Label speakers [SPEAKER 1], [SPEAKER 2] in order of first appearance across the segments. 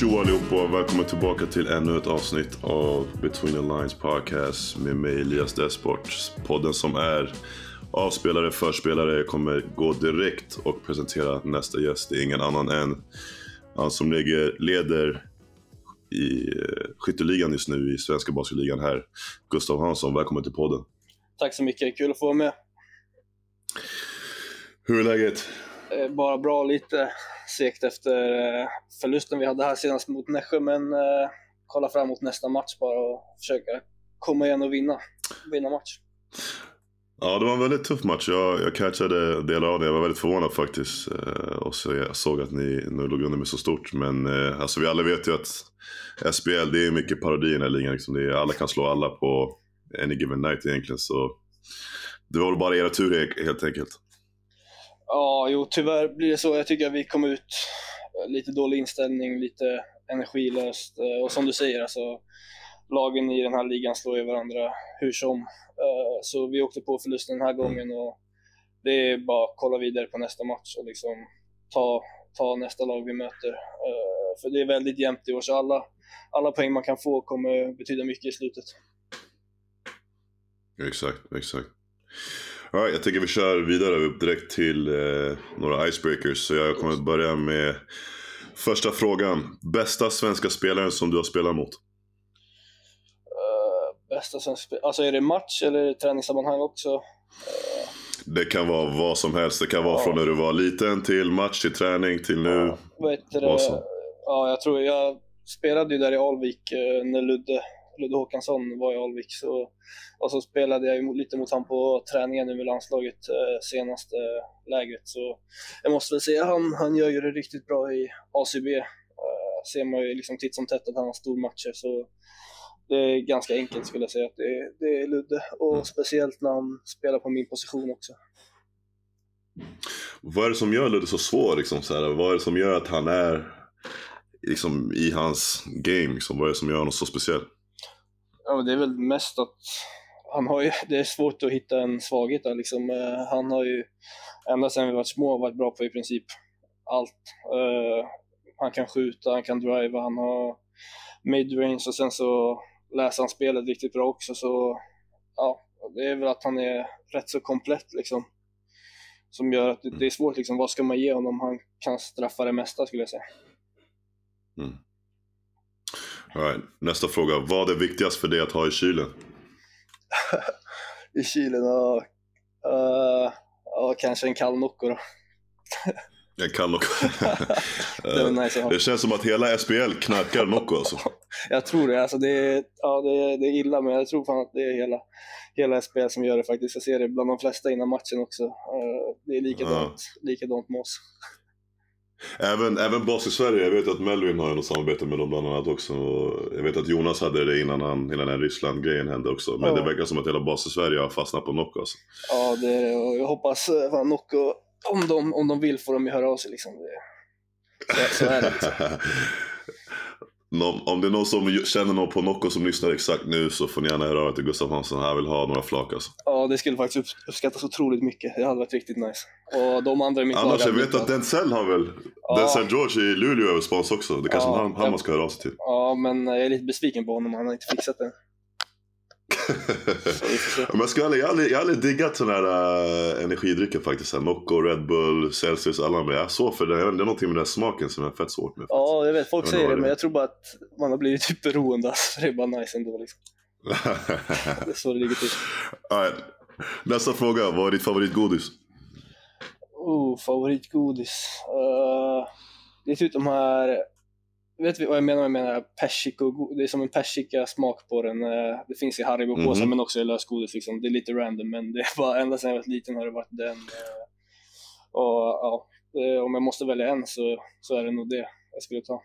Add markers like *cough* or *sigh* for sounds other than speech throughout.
[SPEAKER 1] Tjo allihopa och välkommen tillbaka till ännu ett avsnitt av Between the Lines Podcast med mig Elias Desport. Podden som är avspelare, förspelare. Jag kommer gå direkt och presentera nästa gäst. Det är ingen annan än han som ligger, leder i eh, skytteligan just nu i svenska basketligan här. Gustav Hansson, välkommen till podden.
[SPEAKER 2] Tack så mycket, kul att få vara med.
[SPEAKER 1] Hur är läget?
[SPEAKER 2] Eh, bara bra, lite segt efter eh, förlusten vi hade här senast mot Nässjö, men eh, kolla fram emot nästa match bara och försöka komma igen och vinna, vinna match.
[SPEAKER 1] Ja, det var en väldigt tuff match. Jag, jag catchade delar av det. Jag var väldigt förvånad faktiskt. Eh, och så jag såg att ni nu låg under med så stort. Men eh, alltså, vi alla vet ju att SBL, det är mycket parodi i den här ligan. Liksom. Det är, alla kan slå alla på any given night egentligen. Så det var väl bara era tur helt enkelt.
[SPEAKER 2] Ja, jo tyvärr blir det så. Jag tycker att vi kom ut eh, lite dålig inställning, lite energilöst eh, och som du säger, alltså lagen i den här ligan slår ju varandra hur som. Eh, Så vi åkte på förlusten den här gången och det är bara att kolla vidare på nästa match och liksom ta, ta nästa lag vi möter. För det är väldigt jämnt i år, så alla, alla poäng man kan få kommer betyda mycket i slutet.
[SPEAKER 1] Exakt, exakt. Right, jag tänker vi kör vidare upp direkt till eh, några icebreakers. Så jag kommer att börja med första frågan. Bästa svenska spelaren som du har spelat mot?
[SPEAKER 2] Eh, Bästa svenska spel- Alltså är det match eller är det träningssammanhang också?
[SPEAKER 1] Det kan vara vad som helst. Det kan vara
[SPEAKER 2] Ja.
[SPEAKER 1] från när du var liten till match, till träning, till nu.
[SPEAKER 2] Heter det?
[SPEAKER 1] Vad som?
[SPEAKER 2] Ja, jag tror jag spelade ju där i Alvik eh, när Ludde, Ludde Håkansson var i Alvik. Så, och så spelade jag lite mot han på träningen nu med landslaget eh, senaste lägret. Så jag måste väl säga han, han gör ju det riktigt bra i ACB. Eh, ser man ju liksom titt som tätt att han har stormatcher. Så det är ganska enkelt skulle jag säga att det, är- det är Ludde. Och
[SPEAKER 1] Mm.
[SPEAKER 2] speciellt när han spelar på min position också.
[SPEAKER 1] Vad är det som gör Ludde så svår? Liksom, så här? Vad är det som gör att han är liksom, i hans game? Liksom? Vad är det som gör honom så speciell?
[SPEAKER 2] Ja, det är väl mest att han har ju, det är svårt att hitta en svaghet där liksom. Eh, han har ju ända sedan vi var små varit bra på i princip allt. Uh, han kan skjuta, han kan driva, han har midrange och sen så läser han spelet riktigt bra också så ja, det är väl att han är rätt så komplett liksom. Som gör att det, det är svårt liksom, vad ska man ge honom? Han kan straffa det mesta skulle jag säga.
[SPEAKER 1] Mm right. Nästa fråga. Vad är viktigast för dig att ha i kylen? *laughs*
[SPEAKER 2] I kylen, ja, eh, ja kanske en kall Nocco då.
[SPEAKER 1] Jag kan nog.
[SPEAKER 2] Det var nice
[SPEAKER 1] det känns som att hela SBL knarkar Nocco alltså. *laughs*
[SPEAKER 2] Jag tror det. Alltså det, är, ja, det, är, det är illa, men jag tror fan att det är hela, hela SPL som gör det faktiskt. Jag ser det bland de flesta innan matchen också. Eh, Det är likadant, likadant med oss.
[SPEAKER 1] Även, även Bas i Sverige. Jag vet att Melvin har ju något samarbete med dem bland annat också. Jag vet att Jonas hade det innan han, hela den Ryssland-grejen hände också. Men
[SPEAKER 2] Ja.
[SPEAKER 1] det verkar som att hela Bas i Sverige har fastnat på Nocco alltså.
[SPEAKER 2] Ja, det är det. Och jag hoppas eh, fan Nocco, om de, om de vill får de ju höra av sig liksom. Det, *laughs* så, så är det liksom. *laughs*
[SPEAKER 1] Om det är någon som känner någon på Nocco som lyssnar exakt nu så får ni gärna höra av er till Gustav Hansson. Han vill ha några flak alltså.
[SPEAKER 2] Ja, det skulle faktiskt upp- uppskattas otroligt mycket. Det hade varit riktigt nice. Och de andra i mitt lag
[SPEAKER 1] Annars, jag vet att Denzel har väl...
[SPEAKER 2] Ja.
[SPEAKER 1] Denzel George i Luleå är väl spons också. Det kanske
[SPEAKER 2] Ja,
[SPEAKER 1] han, han man ska höra av sig till.
[SPEAKER 2] Ja, men jag är lite besviken på honom. Han har inte fixat det. Så vi får se.
[SPEAKER 1] Men jag, ska aldrig, jag, har aldrig, jag har aldrig diggat sådana här äh, energidrycker faktiskt. Här Nocco, Red Bull, Celsius, alla de. Jag för det. Det är någonting med den här smaken som är fett svårt med.
[SPEAKER 2] Ja, jag vet. Folk
[SPEAKER 1] Jag
[SPEAKER 2] säger det,
[SPEAKER 1] det
[SPEAKER 2] men jag tror bara att man har blivit typ beroende. Alltså, det är bara nice ändå. Liksom. Det är så det ligger till. *laughs*
[SPEAKER 1] Right. Nästa fråga. Vad är ditt favoritgodis?
[SPEAKER 2] Oh, favoritgodis. Uh, det är typ de här... Vet vi vad jag menar? Jag menar persiko. Det är som en persika-smak på den. Eh, det finns i Haribo-påsar
[SPEAKER 1] Mhm.
[SPEAKER 2] men också i lösgodis. Liksom. Det är lite random, men det är bara *laughs* ända sedan jag var liten har det varit den. eh, och ja, eh, om jag måste välja en så, så är det nog det jag skulle ta.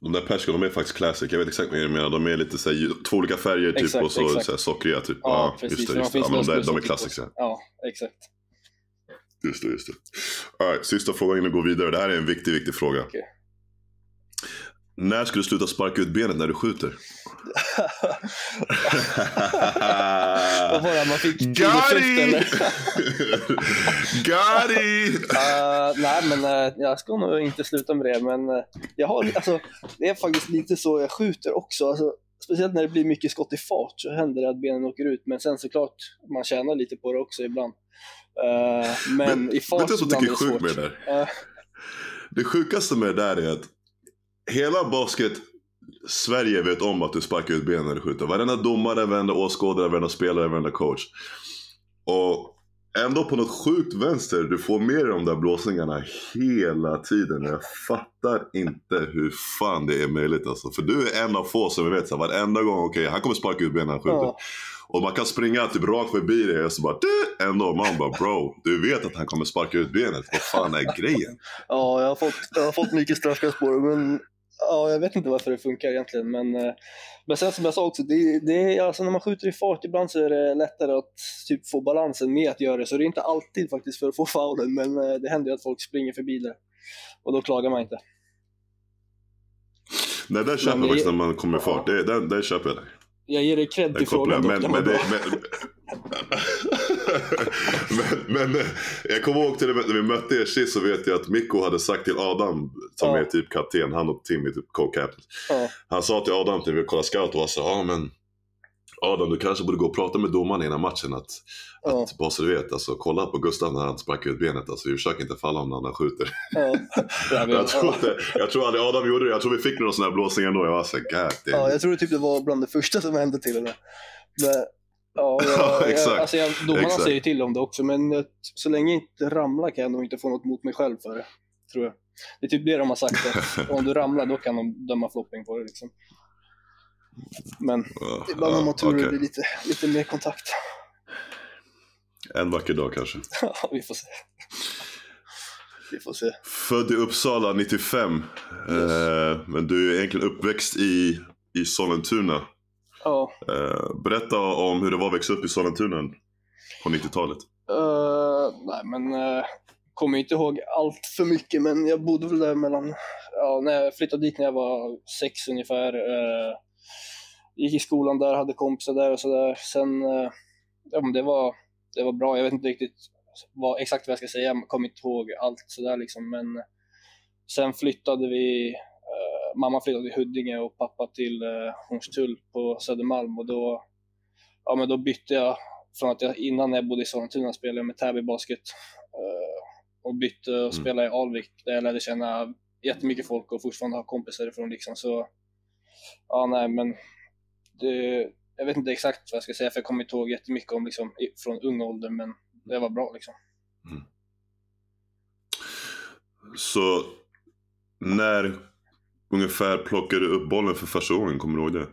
[SPEAKER 1] De där persikor, de är faktiskt classic. Jag vet exakt vad du menar. De är lite så här, två olika färger typ
[SPEAKER 2] Exakt,
[SPEAKER 1] och så,
[SPEAKER 2] exakt.
[SPEAKER 1] så sockriga typ.
[SPEAKER 2] Ja,
[SPEAKER 1] Ja,
[SPEAKER 2] precis.
[SPEAKER 1] just det. Just det. Ja, men de, där, de är
[SPEAKER 2] också.
[SPEAKER 1] Ja.
[SPEAKER 2] Exakt.
[SPEAKER 1] Just det, just det. All right, sista frågan innan vi går vidare. Det här är en viktig, viktig fråga.
[SPEAKER 2] Okej.
[SPEAKER 1] När ska du sluta sparka ut benet när du skjuter? *laughs*
[SPEAKER 2] Vad var det? Man fick
[SPEAKER 1] Gary! Gary!
[SPEAKER 2] Uh, nej, men uh, jag ska nog inte sluta med det, men uh, jag har, alltså, det är faktiskt lite så jag skjuter också. Alltså, speciellt när det blir mycket skott i fart så händer det att benen åker ut, men sen såklart, man tjänar lite på det också ibland. Uh, men, men, i fart vet
[SPEAKER 1] du vad jag tycker är sjukt med det där? Det sjukaste med det där är att hela basket Sverige vet om att du sparkar ut benen när du skjuter. Varenda domare, varenda åskådare, varenda spelare, varenda coach. Och ändå på något sjukt vänster, du får med dig de där blåsningarna hela tiden. Jag fattar inte hur fan det är möjligt alltså. För du är en av få som vet så varenda gång, okej okay, han kommer sparka ut benen när han skjuter. Ja. Och man kan springa typ rakt förbi dig och så bara du! ändå man bara bro, du vet att han kommer sparka ut benet. Vad fan är grejen?
[SPEAKER 2] Ja, jag har fått, jag har fått mycket straffkast på det men ja, jag vet inte varför det funkar egentligen, men, eh, men sen som jag sa också, det, det, alltså när man skjuter i fart ibland så är det lättare att typ få balansen med att göra det, så det är inte alltid faktiskt för att få faulen, men eh, det händer ju att folk springer förbi det. Och då klagar man inte.
[SPEAKER 1] Nej, där köper jag faktiskt när man kommer i fart, det, där, där köper jag. Det.
[SPEAKER 2] Jag ger dig cred till frågan
[SPEAKER 1] men, men, det, men, *laughs* men, men, jag kommer ihåg till när vi mötte er sist så vet jag att Mikko hade sagt till Adam, som ja. är typ kapten, han och Tim är typ co-captain. Ja. Han sa till Adam när vi kollade scout och sa, ja men Adam du kanske borde gå och prata med domaren innan matchen att, ja. att bara så du vet, alltså, kolla på Gustav när han sparkar ut benet, alltså, försök inte falla om när han skjuter. Ja. *laughs* jag, tror inte, jag tror aldrig Adam gjorde det, jag tror vi fick några sådana här blåsningar ändå, jag var så God,
[SPEAKER 2] Ja, jag tror typ det var bland det första som hände till och med. Men, *laughs* Ja, jag, exakt. Jag, alltså jag, domarna exakt. säger till om det också, men så länge jag inte ramlar kan jag nog inte få något mot mig själv för det. Tror jag. Det är typ det de har sagt, att *laughs* om du ramlar då kan de döma flopping på det. Liksom. Men uh, ibland har man tur okay. det blir lite, lite mer kontakt.
[SPEAKER 1] En vacker dag kanske. *laughs*
[SPEAKER 2] Ja, vi får se. Vi får se.
[SPEAKER 1] Född i Uppsala 95. Yes. Eh, men du är egentligen uppväxt i, i Sollentuna.
[SPEAKER 2] Ja.
[SPEAKER 1] Uh, berätta om hur det var att växa upp i Sollentuna på 90-talet.
[SPEAKER 2] Uh, eh, nej men, uh, kommer inte ihåg allt för mycket men jag bodde väl där mellan, ja när jag flyttade dit när jag var sex ungefär. Uh, gick i skolan där, hade kompisar där och sådär. Sen, uh, ja men det var, det var bra, jag vet inte riktigt vad, exakt vad jag ska säga, jag kommer inte ihåg allt sådär liksom men sen flyttade vi mamma flyttade till Huddinge och pappa till eh, Hornstull på Södermalm och då, ja, men då bytte jag från att jag innan jag bodde i Sollentuna spelade jag med Täby Basket eh, och bytte och mm. spelade i Alvik där jag lärde känna jättemycket folk och fortfarande har kompisar ifrån liksom så ja nej men det, jag vet inte exakt vad jag ska säga för jag kommer inte ihåg jättemycket om liksom från ung ålder men det var bra liksom. Mm.
[SPEAKER 1] Så när ungefär plockade du upp bollen för första gången? Kommer du ihåg det?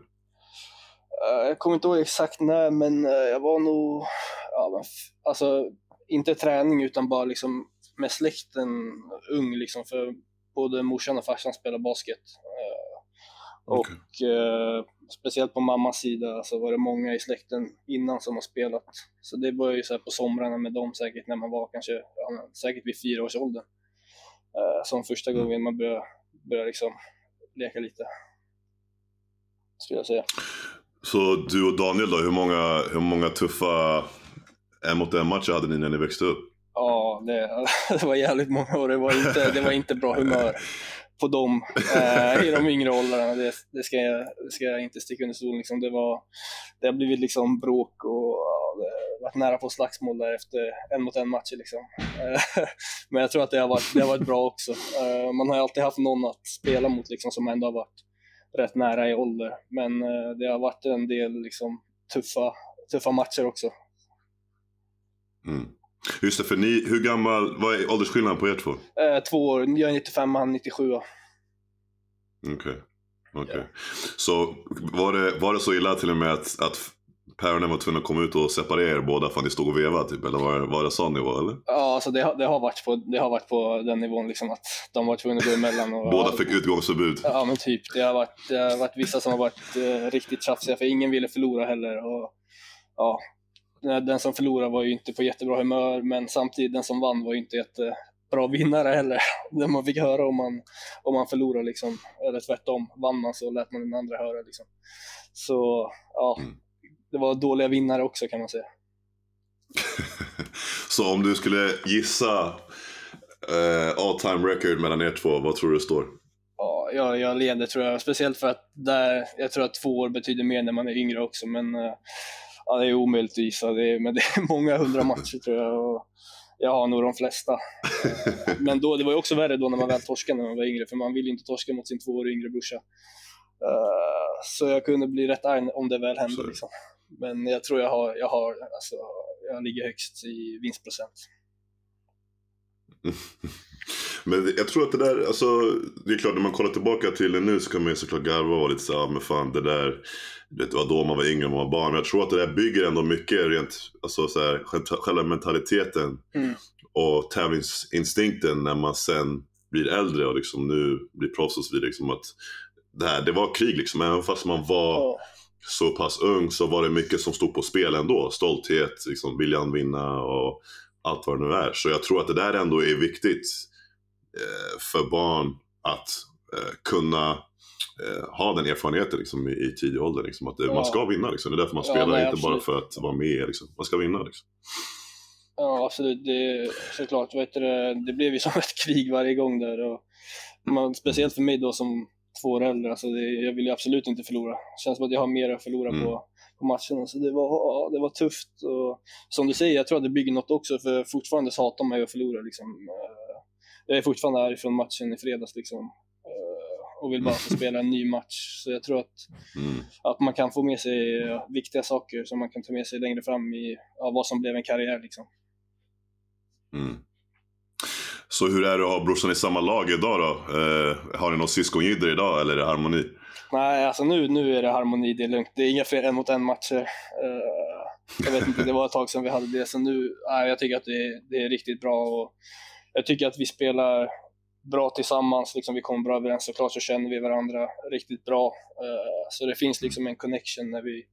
[SPEAKER 2] Uh, jag kommer inte ihåg exakt när, men uh, jag var nog, ja, alltså inte träning utan bara liksom med släkten ung liksom, för både morsan och farsan spelar basket. Uh, okay. Och speciellt på mammas sida så var det många i släkten innan som har spelat. Så det var ju så på somrarna med dem säkert när man var kanske, ja, säkert vid fyra års ålder. som första mm. gången man började, började liksom leka lite. Skulle jag säga.
[SPEAKER 1] Så du och Daniel då, hur många, hur många tuffa en mot en matcher hade ni när ni växte upp?
[SPEAKER 2] Ja, det, *laughs* det var jävligt många och det var inte, det var inte bra humör på dem eh, i de yngre åldrarna. Det, det, ska jag, det ska jag inte sticka under stolen. Liksom. Det, det har blivit liksom bråk och varit nära på slagsmål där efter en mot en matcher. Liksom. Eh, *laughs* men jag tror att det har varit, det har varit bra också. Eh, man har alltid haft någon att spela mot liksom, som ändå har varit rätt nära i ålder. Men eh, det har varit en del liksom, tuffa, tuffa matcher också.
[SPEAKER 1] Mm. Just det, för ni, hur gammal, vad är åldersskillnaden på er två?
[SPEAKER 2] Eh, två år, jag är 95 han 97.
[SPEAKER 1] Okej. Okay. Okay. Ja. Så var det, var det så illa till och med att, att päronen var tvungna att komma ut och separera er båda för att ni stod och vevade typ? Eller var, var det sån nivå eller?
[SPEAKER 2] Ja, alltså det, det, har varit på, det har varit på den nivån liksom att de var tvungna att gå emellan. Och,
[SPEAKER 1] båda fick utgångsförbud?
[SPEAKER 2] Ja men typ. Det har varit, det har varit vissa som har varit eh, riktigt tjafsiga för ingen ville förlora heller. Och, ja, den som förlorade var ju inte på jättebra humör, men samtidigt den som vann var ju inte jättebra vinnare heller. *laughs* Det man fick höra om man, om man förlorade, liksom, eller tvärtom, vann man så lät man den andra höra. Liksom. Så ja, mm. Det var dåliga vinnare också kan man säga. *laughs*
[SPEAKER 1] Så om du skulle gissa uh, all time record mellan er två, vad tror du det står?
[SPEAKER 2] Ja, jag, jag leder tror jag, speciellt för att där, jag tror att två år betyder mer när man är yngre också, men uh, ja, det är omöjligt att gissa, det är, men det är *laughs* många hundra matcher tror jag. Och jag har nog de flesta. men då, det var ju också värre då när man väl torskade när man var yngre, för man vill ju inte torska mot sin två år yngre brorsa. Uh, så jag kunde bli rätt arg om det väl hände. Liksom. Men jag tror jag har, jag har alltså, jag ligger högst i vinstprocent. *laughs*
[SPEAKER 1] men jag tror att det där, alltså, det är klart när man kollar tillbaka till det nu så kan man ju såklart garva och vara lite såhär, men fan det där, det var då man var yngre och man var barn. Men jag tror att det där bygger ändå mycket rent, alltså så här, själva mentaliteten mm. och tävlingsinstinkten när man sen blir äldre och liksom nu blir proffs och så vidare. Liksom att det, här, det var krig liksom, även fast man var oh. Så pass ung så var det mycket som stod på spel ändå. Stolthet, liksom, viljan vinna och allt vad det nu är. Så jag tror att det där ändå är viktigt eh, för barn att eh, kunna eh, ha den erfarenheten liksom, i, i tidig ålder. Liksom, att ja. man ska vinna. Liksom. Det är därför man spelar, nej, inte bara för att vara med. Liksom. Man ska vinna. Liksom.
[SPEAKER 2] Ja, absolut. Det, såklart. Vet du, det blev ju som ett krig varje gång där. Och man, speciellt för mig då som två år äldre. Alltså det, jag vill ju absolut inte förlora. Det känns som att jag har mer att förlora mm. på, på matchen. Så det var, ja, det var tufft. Och, som du säger, jag tror att det bygger något också, för fortfarande så hatar man ju att förlora. Liksom. Eh, jag är fortfarande arg från matchen i fredags. Liksom. Eh, och vill bara få *laughs* spela en ny match. Så jag tror att, mm. att man kan få med sig viktiga saker som man kan ta med sig längre fram i ja, vad som blev en karriär. Liksom.
[SPEAKER 1] Mm. Så hur är det att ha brorsan i samma lag idag då? Eh, har ni någon syskonjidder idag eller är det harmoni?
[SPEAKER 2] Nej, alltså nu, nu är det harmoni, det är lugnt. Det är inga fler en mot en matcher. Uh, jag vet inte, det var ett tag sedan vi hade det, så nu, nej, jag tycker att det, det är riktigt bra. Och jag tycker att vi spelar bra tillsammans, liksom, vi kommer bra överens. Såklart så känner vi varandra riktigt bra. Uh, så det finns liksom en connection när vi,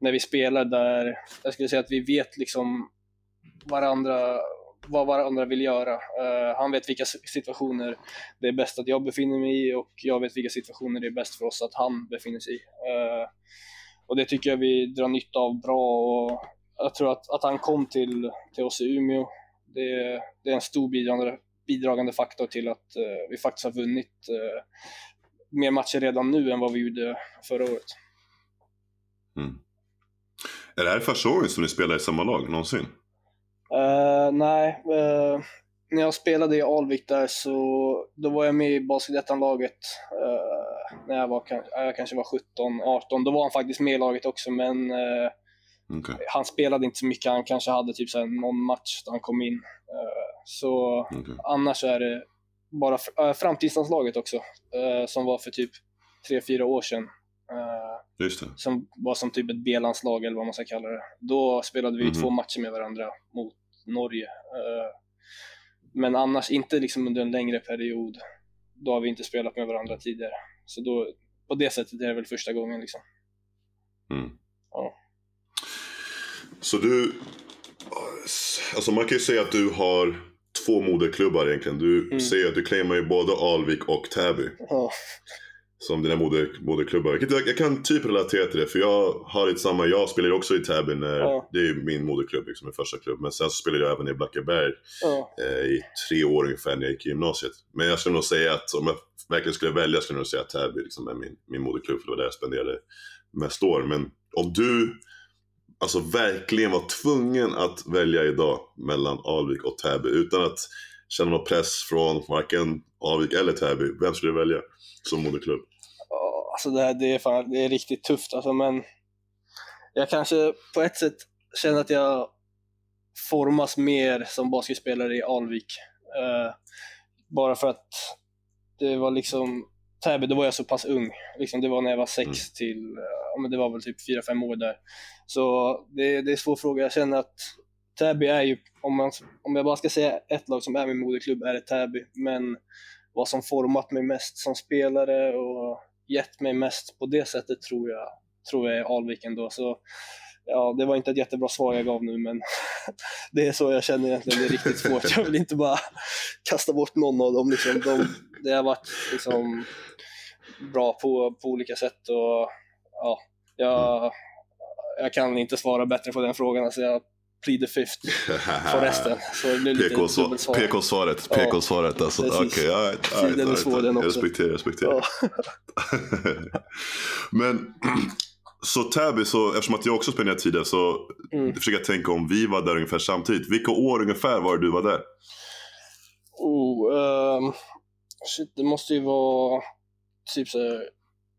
[SPEAKER 2] när vi spelar där, jag skulle säga att vi vet liksom varandra vad varandra vill göra. Uh, han vet vilka situationer det är bäst att jag befinner mig i och jag vet vilka situationer det är bäst för oss att han befinner sig i. Uh, och det tycker jag vi drar nytta av bra och jag tror att, att han kom till, till oss i Umeå, det, det är en stor bidragande, bidragande faktor till att uh, vi faktiskt har vunnit mer matcher redan nu än vad vi gjorde förra året.
[SPEAKER 1] Mm. Är det här första gången som ni spelar i samma lag någonsin?
[SPEAKER 2] Uh, nej, uh, när jag spelade i Alvik där så då var jag med i Basketettan-laget uh, när jag var jag kanske var 17, 18. Då var han faktiskt med i laget också men okay. han spelade inte så mycket. Han kanske hade typ så någon match då han kom in. så okay. annars är det bara fr framtidslandslaget också som var för typ 3-4 år sedan. Som var som typ ett B-landslag eller vad man ska kalla det. Då spelade vi mm -hmm. två matcher med varandra mot Norge. Uh, men annars inte liksom under en längre period. Då har vi inte spelat med varandra tidigare. Så då, på det sättet är det väl första gången liksom.
[SPEAKER 1] Mm. Ja. Så du, alltså man kan ju säga att du har två moderklubbar egentligen. Du mm. säger att du claimar ju både Alvik och Täby. Ja som dina moder, moderklubbar. Jag, jag, kan typ relatera till det för jag har lite samma, jag spelar också i Täby när, ja. det är min moderklubb, liksom, min första klubb. Men sen så spelade jag även i Blackeberg ja. eh, i tre år ungefär när jag gick i gymnasiet. Men jag skulle nog säga att om jag verkligen skulle välja skulle jag nog säga att Täby liksom, är min, min moderklubb för det var där jag spenderade mest år. Men om du alltså verkligen var tvungen att välja idag mellan Alvik och Täby utan att känna någon press från varken Alvik eller Täby, vem skulle du välja som moderklubb?
[SPEAKER 2] alltså det, här, det, är fan, det är riktigt tufft alltså, men jag kanske på ett sätt känner att jag formas mer som basketspelare i Alvik. Uh, bara för att det var liksom, Täby, då var jag så pass ung. Liksom, det var när jag var sex mm. till, uh, men det var väl typ fyra fem år där. Så det, det är en svår fråga. Jag känner att Täby är ju, om, man, om jag bara ska säga ett lag som är min moderklubb, är det Täby. Men vad som format mig mest som spelare och gett mig mest på det sättet tror jag, tror jag är Alvik ändå. Så, ja, det var inte ett jättebra svar jag gav nu, men *laughs* det är så jag känner egentligen. Det är riktigt svårt. Jag vill inte bara kasta bort någon av dem. Liksom. De, det har varit liksom, bra på, på olika sätt och ja, jag, jag kan inte svara bättre på den frågan. Alltså jag, plead the fifth förresten. *laughs*
[SPEAKER 1] PK-svaret, PK-svaret alltså. Okej, okay, all right, all right. Jag respekterar, respekterar.
[SPEAKER 2] Ja. *laughs*
[SPEAKER 1] Men *clears throat* så Täby, så, eftersom att jag också spenderat tid där så
[SPEAKER 2] Mm.
[SPEAKER 1] försöker jag tänka om vi var där ungefär samtidigt. Vilka år ungefär var det du var där?
[SPEAKER 2] Oh, ehm, shit, det måste ju vara typ såhär,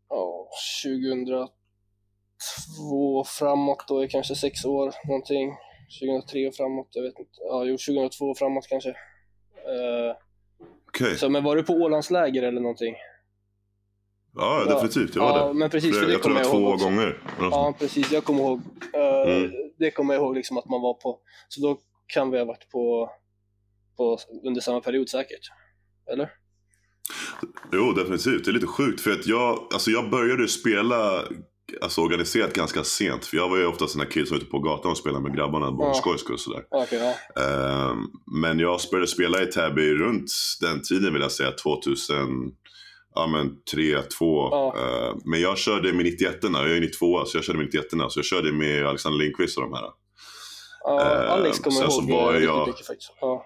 [SPEAKER 2] ja, 2002 framåt då, kanske sex år någonting. 2003 och framåt, jag vet inte. Ja, jo, 2002 och framåt kanske. Eh,
[SPEAKER 1] Okej,
[SPEAKER 2] så, men var du på Ålandsläger eller någonting?
[SPEAKER 1] ja definitivt. Jag var
[SPEAKER 2] ja,
[SPEAKER 1] där.
[SPEAKER 2] men precis, för
[SPEAKER 1] jag,
[SPEAKER 2] det
[SPEAKER 1] jag tror det var två
[SPEAKER 2] också.
[SPEAKER 1] gånger.
[SPEAKER 2] Ja, precis. Jag kommer ihåg. eh,
[SPEAKER 1] Mm.
[SPEAKER 2] Det kommer jag ihåg liksom att man var på. Så då kan vi ha varit på, på under samma period säkert. Eller?
[SPEAKER 1] Jo, definitivt. Det är lite sjukt för att jag, alltså jag började spela alltså organiserat ganska sent. För jag var ju oftast den där killen som var ute på gatan och spelade med grabbarna bara
[SPEAKER 2] Ja.
[SPEAKER 1] ja. skojs skull sådär.
[SPEAKER 2] Ja.
[SPEAKER 1] Ehm, men jag började spela i Täby runt den tiden vill jag säga, 2000, ja men 3, 2.
[SPEAKER 2] Ja.
[SPEAKER 1] Ehm, men jag körde med 91 jag är 92 så jag körde med 91 så jag körde med Alexander Lindqvist och de här.
[SPEAKER 2] ja
[SPEAKER 1] Eh,
[SPEAKER 2] Alex kommer
[SPEAKER 1] sen
[SPEAKER 2] jag
[SPEAKER 1] så
[SPEAKER 2] ihåg
[SPEAKER 1] var
[SPEAKER 2] eh,
[SPEAKER 1] jag-
[SPEAKER 2] mycket faktiskt. Ja,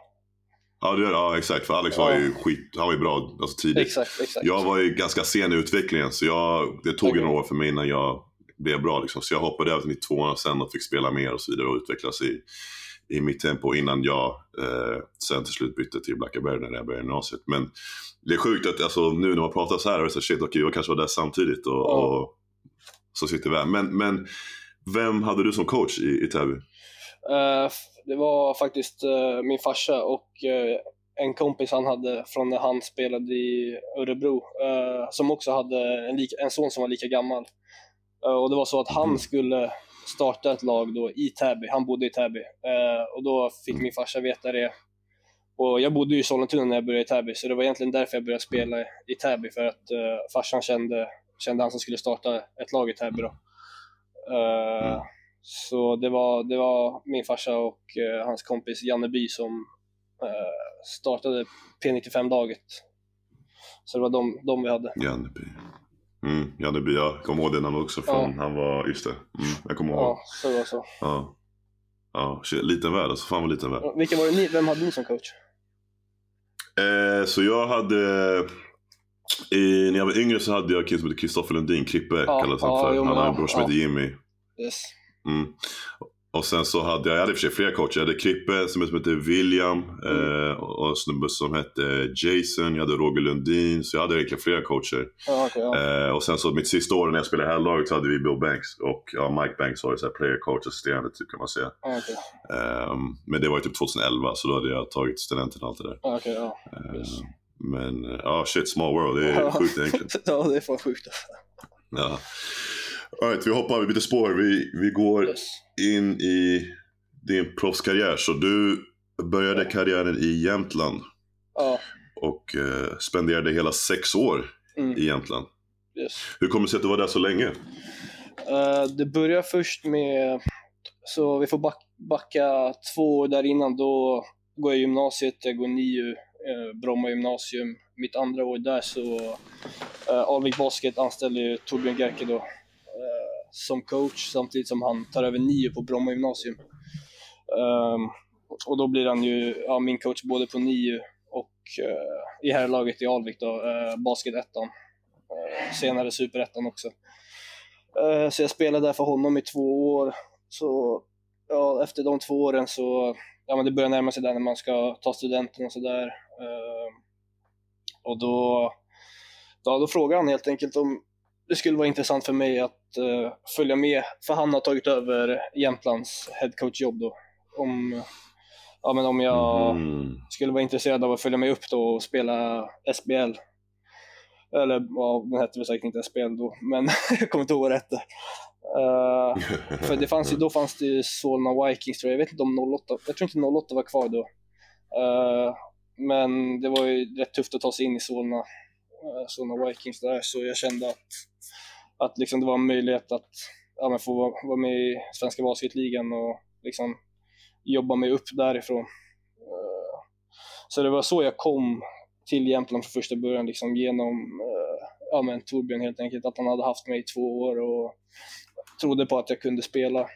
[SPEAKER 1] Ja, det, ja exakt, för Alex var
[SPEAKER 2] Ja.
[SPEAKER 1] ju skit, han var ju bra alltså, tidigt.
[SPEAKER 2] exakt, exakt.
[SPEAKER 1] Jag var ju ganska sen i utvecklingen så jag, det tog
[SPEAKER 2] Okej.
[SPEAKER 1] några år för mig innan jag blev bra. Liksom. Så jag hoppade över till 92 sen och fick spela mer och så vidare och utvecklas i, i mitt tempo innan jag eh, sen till slut bytte till Blackaberg när jag började gymnasiet. Men det är sjukt att alltså, nu när man pratar så här, så shit okej jag kanske var där samtidigt och,
[SPEAKER 2] Ja.
[SPEAKER 1] och så sitter vi här. Men, men vem hade du som coach i, i Täby?
[SPEAKER 2] Eh, det var faktiskt eh, min farsa och eh, en kompis han hade från när han spelade i Örebro, som också hade en, en son som var lika gammal. Och det var så att han
[SPEAKER 1] Mhm.
[SPEAKER 2] skulle starta ett lag då i Täby, han bodde i Täby. Och då fick min farsa veta det. Och jag bodde ju i Sollentuna när jag började i Täby, så det var egentligen därför jag började spela i Täby, för att farsan kände, kände han som skulle starta ett lag i Täby då.
[SPEAKER 1] Mm.
[SPEAKER 2] Så det var, det var min farsa och eh, hans kompis Janne By som eh, startade P95-laget. Så det var de, de vi hade.
[SPEAKER 1] Janneby. Mm, Janneby, jag kommer ihåg det namnet också från, han var, just det, mm, jag kommer ihåg.
[SPEAKER 2] Ja, så det var så.
[SPEAKER 1] Ja. Ja, liten värld alltså. Fan vad liten värld.
[SPEAKER 2] Vilka var det ni, vem hade ni som coach?
[SPEAKER 1] Eh, så jag hade... I, när jag var yngre så hade jag en kille som hette Kristoffer Lundin, Krippe
[SPEAKER 2] Ja,
[SPEAKER 1] kallades han
[SPEAKER 2] ja,
[SPEAKER 1] för.
[SPEAKER 2] jo,
[SPEAKER 1] han hade
[SPEAKER 2] ja,
[SPEAKER 1] en bror som
[SPEAKER 2] ja.
[SPEAKER 1] hette Jimmy.
[SPEAKER 2] Yes.
[SPEAKER 1] Mm. Och sen så hade jag, jag hade i och för sig flera coacher. Jag hade Krippe som hette William
[SPEAKER 2] Mm.
[SPEAKER 1] eh, och en snubbe som hette Jason. Jag hade Roger Lundin. Så jag hade egentligen flera coacher.
[SPEAKER 2] Ja, okej, ja.
[SPEAKER 1] Eh, och sen så mitt sista år när jag spelade i herrlaget så hade vi Bill Banks. Och ja, Mike Banks var ju så här player coach assisterande typ kan man säga.
[SPEAKER 2] Okej.
[SPEAKER 1] Ehm, men det var ju typ 2011 så då hade jag tagit studenten och allt det där.
[SPEAKER 2] Okej, ja.
[SPEAKER 1] Ehm. Men eh, ja, shit, small world. Det är sjukt egentligen. *laughs*
[SPEAKER 2] ja, det är fan sjukt.
[SPEAKER 1] Ja. All right, vi hoppar, vi byter spår. Vi, vi går
[SPEAKER 2] Yes.
[SPEAKER 1] in i din proffskarriär. Så du började karriären i Jämtland
[SPEAKER 2] Ja,
[SPEAKER 1] och eh, spenderade hela sex år
[SPEAKER 2] mm,
[SPEAKER 1] i Jämtland.
[SPEAKER 2] yes.
[SPEAKER 1] Hur kommer det sig att du var där så länge?
[SPEAKER 2] Eh, det börjar först med, så vi får back, backa två år där innan, då går jag gymnasiet, jag går NIU, eh, Bromma gymnasium. Mitt andra år där så, eh, Alvik Basket anställer ju Torbjörn Gerke då som coach samtidigt som han tar över NIU på Bromma gymnasium. Um, och då blir han ju ja, min coach både på NIU och uh, i herrlaget i Alvik då, uh, Basket-ettan. Eh, senare Superettan också. Uh, Så jag spelade där för honom i två år. Så ja, efter de två åren så, ja men det börjar närma sig där när man ska ta studenten och sådär. Uh, Och då, då, då frågade han helt enkelt om det skulle vara intressant för mig att eh, följa med, för han har tagit över Jämtlands headcoach-jobb då. Om, ja, men om jag
[SPEAKER 1] Mm.
[SPEAKER 2] skulle vara intresserad av att följa med upp då och spela SBL. Eller ja, den hette väl säkert inte SBL då, men *laughs* jag kommer inte ihåg vad det hette. Eh, för det fanns ju, då fanns det ju Solna Vikings tror jag, jag vet inte om 08, jag tror inte 08 var kvar då. Eh, men det var ju rätt tufft att ta sig in i Solna, Alltså, sådana Vikings där, så jag kände att, att liksom det var en möjlighet att ja, men få vara, vara med i Svenska Basketligan och liksom jobba mig upp därifrån. Eh, så det var så jag kom till Jämtland från första början, liksom genom eh, ja, men Torbjörn helt enkelt, att han hade haft mig i två år och trodde på att jag kunde spela.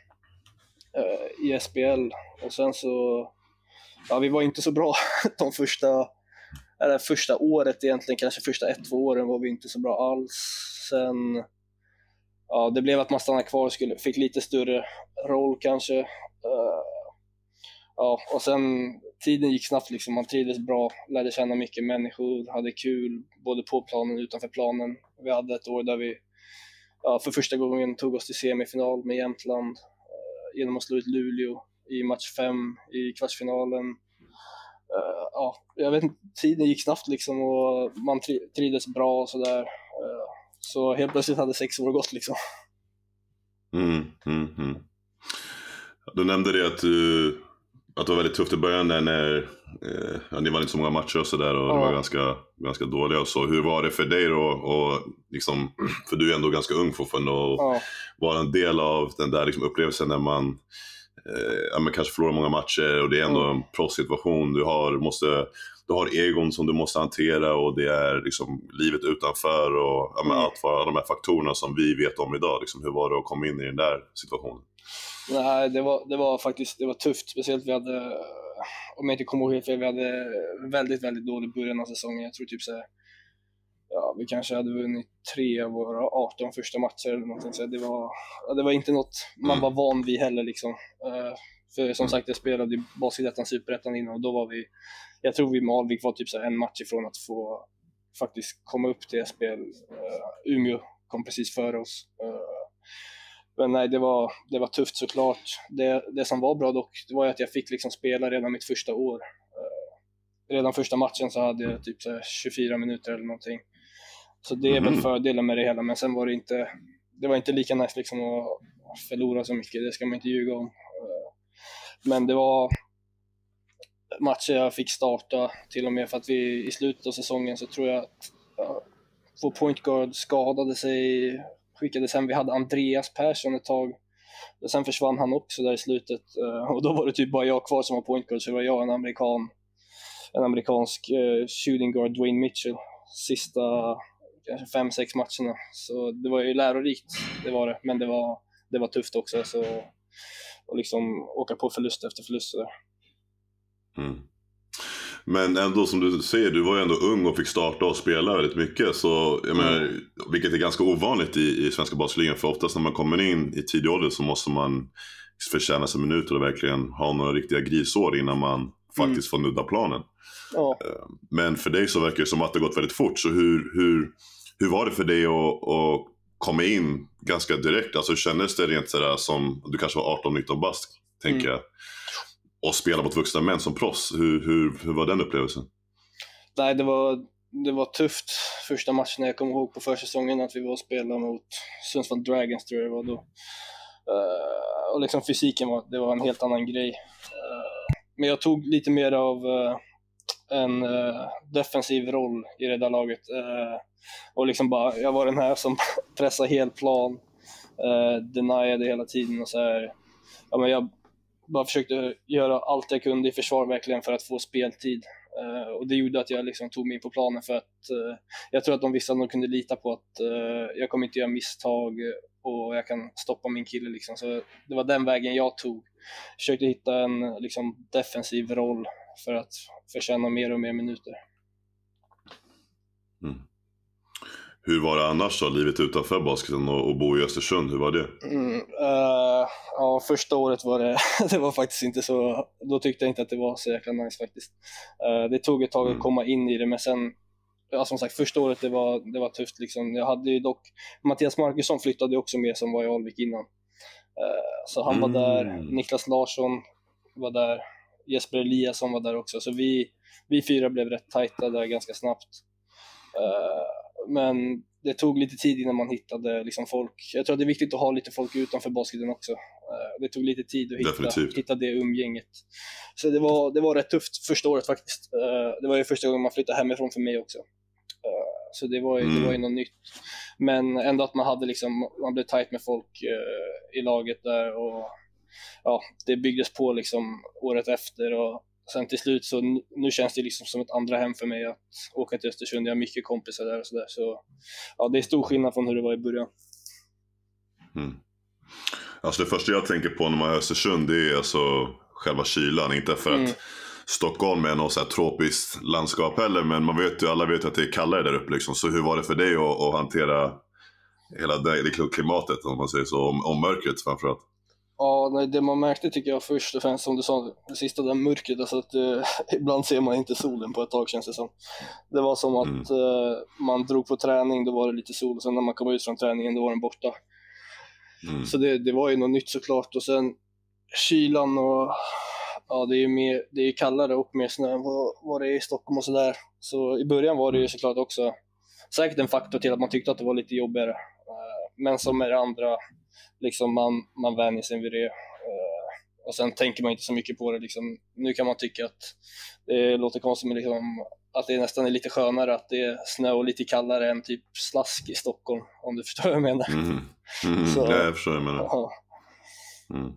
[SPEAKER 2] Eh, i SBL. och sen så, ja vi var inte så bra *laughs* de första, eller första året egentligen, kanske första ett, två åren var vi inte så bra alls. Sen, ja det blev att man stannade kvar, skulle, fick lite större roll kanske. Uh, ja, och sen tiden gick snabbt liksom, man trivdes bra, lärde känna mycket människor, hade kul både på planen och utanför planen. Vi hade ett år där vi ja, för första gången tog oss till semifinal med Jämtland uh, genom att slå ut Luleå i match fem i kvartsfinalen. Uh, ja, jag vet inte, tiden gick snabbt liksom och man trivdes bra och sådär. Uh, så helt plötsligt hade sex år gått liksom.
[SPEAKER 1] Mm, mm, mm. Du nämnde det att du att det var väldigt tufft i början när, när eh, ja, ni vann inte så många matcher och sådär och ja. det var ganska, ganska dåliga och så. Hur var det för dig då? Och liksom, *clears throat* för du är ändå ganska ung fortfarande och ja. vara en del av den där liksom, upplevelsen när man ja, men kanske förlorar många matcher och det är ändå mm. en proffssituation. Du har, måste, du har egon som du måste hantera och det är liksom livet utanför och ja, men mm. allt vad, de här faktorerna som vi vet om idag. Liksom, hur var det att komma in i den där situationen?
[SPEAKER 2] Nej, det var, det var faktiskt det var tufft. Speciellt vi hade, om jag inte kommer ihåg helt fel, vi hade väldigt, väldigt dålig början av säsongen. Jag tror typ så här, ja, vi kanske hade vunnit tre av våra 18 första matcher eller någonting. Så det var, det var inte något man var van vid heller liksom. Uh, för som sagt, jag spelade i Basketettan Superettan innan och då var vi, jag tror vi med Alvik var typ så en match ifrån att få faktiskt komma upp till SPL. Eh, Umeå kom precis före oss. Uh, men nej, det var, det var tufft såklart. Det, det som var bra dock, det var att jag fick liksom spela redan mitt första år. Redan första matchen så hade jag typ så 24 minuter eller någonting. Så det är mm. väl mhm. fördelen med det hela, men sen var det inte, det var inte lika nice liksom att förlora så mycket, det ska man inte ljuga om. Men det var matcher jag fick starta till och med för att vi i slutet av säsongen så tror jag att vår point guard skadade sig skickades hem. Vi hade Andreas Persson ett tag. Sen försvann han också där i slutet eh, och då var det typ bara jag kvar som var point guard, så det var jag en amerikan, en amerikansk uh, shooting guard, Dwayne Mitchell, sista kanske fem, sex matcherna. Så det var ju lärorikt, det var det, men det var, det var tufft också. Så, och liksom åka på förlust efter förlust.
[SPEAKER 1] Mm. Men ändå som du säger, du var ju ändå ung och fick starta och spela väldigt mycket. Så, jag menar, mm. vilket är ganska ovanligt i, i svenska basketligan. För oftast när man kommer in i tidig ålder så måste man förtjäna sig minuter och verkligen ha några riktiga grisår innan man faktiskt mm. får nudda planen. Ja. Eh, men för dig så verkar det som att det gått väldigt fort. Så hur, hur, hur var det för dig att, att komma in ganska direkt? Alltså kändes det rent sådär som, du kanske var 18-19 bast, tänker mm. jag och spela mot vuxna män som proffs. Hur, hur, hur var den upplevelsen?
[SPEAKER 2] Nej, det var, det var tufft första matchen. Jag kommer ihåg på försäsongen att vi var och spelade mot Sundsvall Dragons tror jag det var då. Uh, och liksom fysiken var, det var en helt annan grej. Uh, men jag tog lite mer av uh, en eh, defensiv roll i det där laget. Eh, och liksom bara, jag var den här som *laughs* pressade hel plan, eh, uh, deniade hela tiden och så här. Ja, men jag bara försökte göra allt jag kunde i försvar verkligen för att få speltid. Uh, och det gjorde att jag liksom tog mig in på planen för att uh, jag tror att de visste att de kunde lita på att uh, jag kommer inte göra misstag och jag kan stoppa min kille. Liksom. Så det var den vägen jag tog. Försökte hitta en liksom, defensiv roll för att förtjäna mer och mer minuter.
[SPEAKER 1] Mm. Hur var det annars då, livet utanför basketen och, och bo i Östersund? Hur var det?
[SPEAKER 2] Mm, uh, ja, första året var det, *laughs* det var faktiskt inte så, då tyckte jag inte att det var så jäkla nice faktiskt. Uh, det tog ett tag mm. att komma in i det, men sen, ja, som sagt, första året det var, det var tufft liksom. Jag hade ju dock, Mattias Markusson flyttade också med som var i Alvik innan. Uh, så han mm. var där, Niklas Larsson var där, Jesper Eliasson var där också, så vi, vi fyra blev rätt tajta där ganska snabbt. Uh, men det tog lite tid innan man hittade liksom folk. Jag tror att det är viktigt att ha lite folk utanför basketen också. Eh, det tog lite tid att hitta, hitta det umgänget. Så det var, det var rätt tufft första året faktiskt. Eh, det var ju första gången man flyttade hemifrån för mig också. Eh, så det var ju, mm. det var ju något nytt. Men ändå att man hade liksom, man blev tight med folk i laget där och ja, det byggdes på liksom året efter och sen till slut så nu känns det liksom som ett andra hem för mig att åka till Östersund. Jag har mycket kompisar där och sådär. Så ja, det är stor skillnad från hur det var i början.
[SPEAKER 1] Mm. Alltså det första jag tänker på när man hör Östersund det är alltså själva kylan. Inte för
[SPEAKER 2] Mm.
[SPEAKER 1] att Stockholm är något så här tropiskt landskap heller. Men man vet ju, alla vet att det är kallare där uppe. Liksom. Så hur var det för dig att, att hantera hela det, det klimatet om man säger så? Om, om mörkret framförallt.
[SPEAKER 2] Ja, nej, det man märkte tycker jag först och främst som du sa, det sista där mörkret, alltså att eh, *laughs* ibland ser man inte solen på ett tag känns det som. Det var som att
[SPEAKER 1] Mm.
[SPEAKER 2] eh, man drog på träning, då var det lite sol och sen när man kom ut från träningen då var den borta.
[SPEAKER 1] Mm.
[SPEAKER 2] Så det, det var ju något nytt såklart och sen kylan och ja, det är ju mer, det är kallare och mer snö än vad, vad det är i Stockholm och sådär. Så i början var det ju såklart också säkert en faktor till att man tyckte att det var lite jobbigare. Eh, Men som med det andra, liksom man, man vänjer sig vid det. Eh, Och sen tänker man inte så mycket på det. Liksom. Nu kan man tycka att det låter konstigt, men liksom, att det nästan är lite skönare att det är snö och lite kallare än typ slask i Stockholm, om du *laughs* förstår vad jag menar.
[SPEAKER 1] Mm. Mm.
[SPEAKER 2] Så-
[SPEAKER 1] Ja, jag förstår vad jag menar.
[SPEAKER 2] Ja.
[SPEAKER 1] Mm.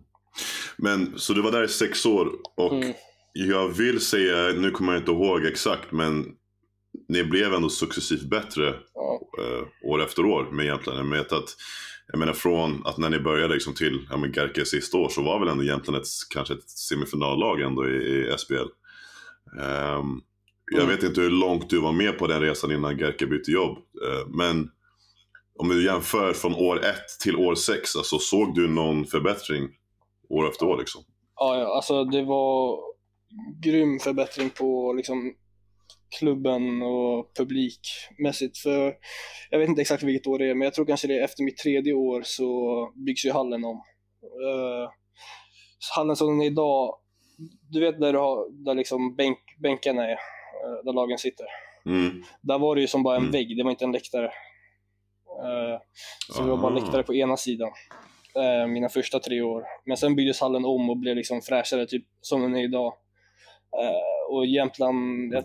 [SPEAKER 1] Men så du var där i sex år och
[SPEAKER 2] Mm.
[SPEAKER 1] jag vill säga, nu kommer jag inte ihåg exakt, men ni blev ändå successivt bättre
[SPEAKER 2] Ja.
[SPEAKER 1] eh, år efter år med Jämtland. Jag vet att, jag menar från att när ni började liksom till ja, men Gerke sista år så var väl ändå Jämtland ett, kanske ett semifinallag ändå i, i SBL. Ehm, jag
[SPEAKER 2] Mm.
[SPEAKER 1] vet inte hur långt du var med på den resan innan Gerke bytte jobb. eh, men om du jämför från år ett till år sex, alltså, såg du någon förbättring år efter år liksom?
[SPEAKER 2] Ja, ja, alltså det var grym förbättring på liksom klubben och publikmässigt. För jag vet inte exakt vilket år det är, men jag tror kanske det är efter mitt tredje år så byggs ju hallen om. Uh, hallen som den är idag, du vet där, du har, där liksom bänk, bänkarna är, eh, där lagen sitter.
[SPEAKER 1] Mm.
[SPEAKER 2] Där var det ju som bara en
[SPEAKER 1] Mm.
[SPEAKER 2] vägg, det var inte en läktare. Eh, så det var bara
[SPEAKER 1] Ah.
[SPEAKER 2] läktare på ena sidan. mina första tre år. Men sen byggdes hallen om och blev liksom fräschare, typ som den är idag. Och Jämtland, eh,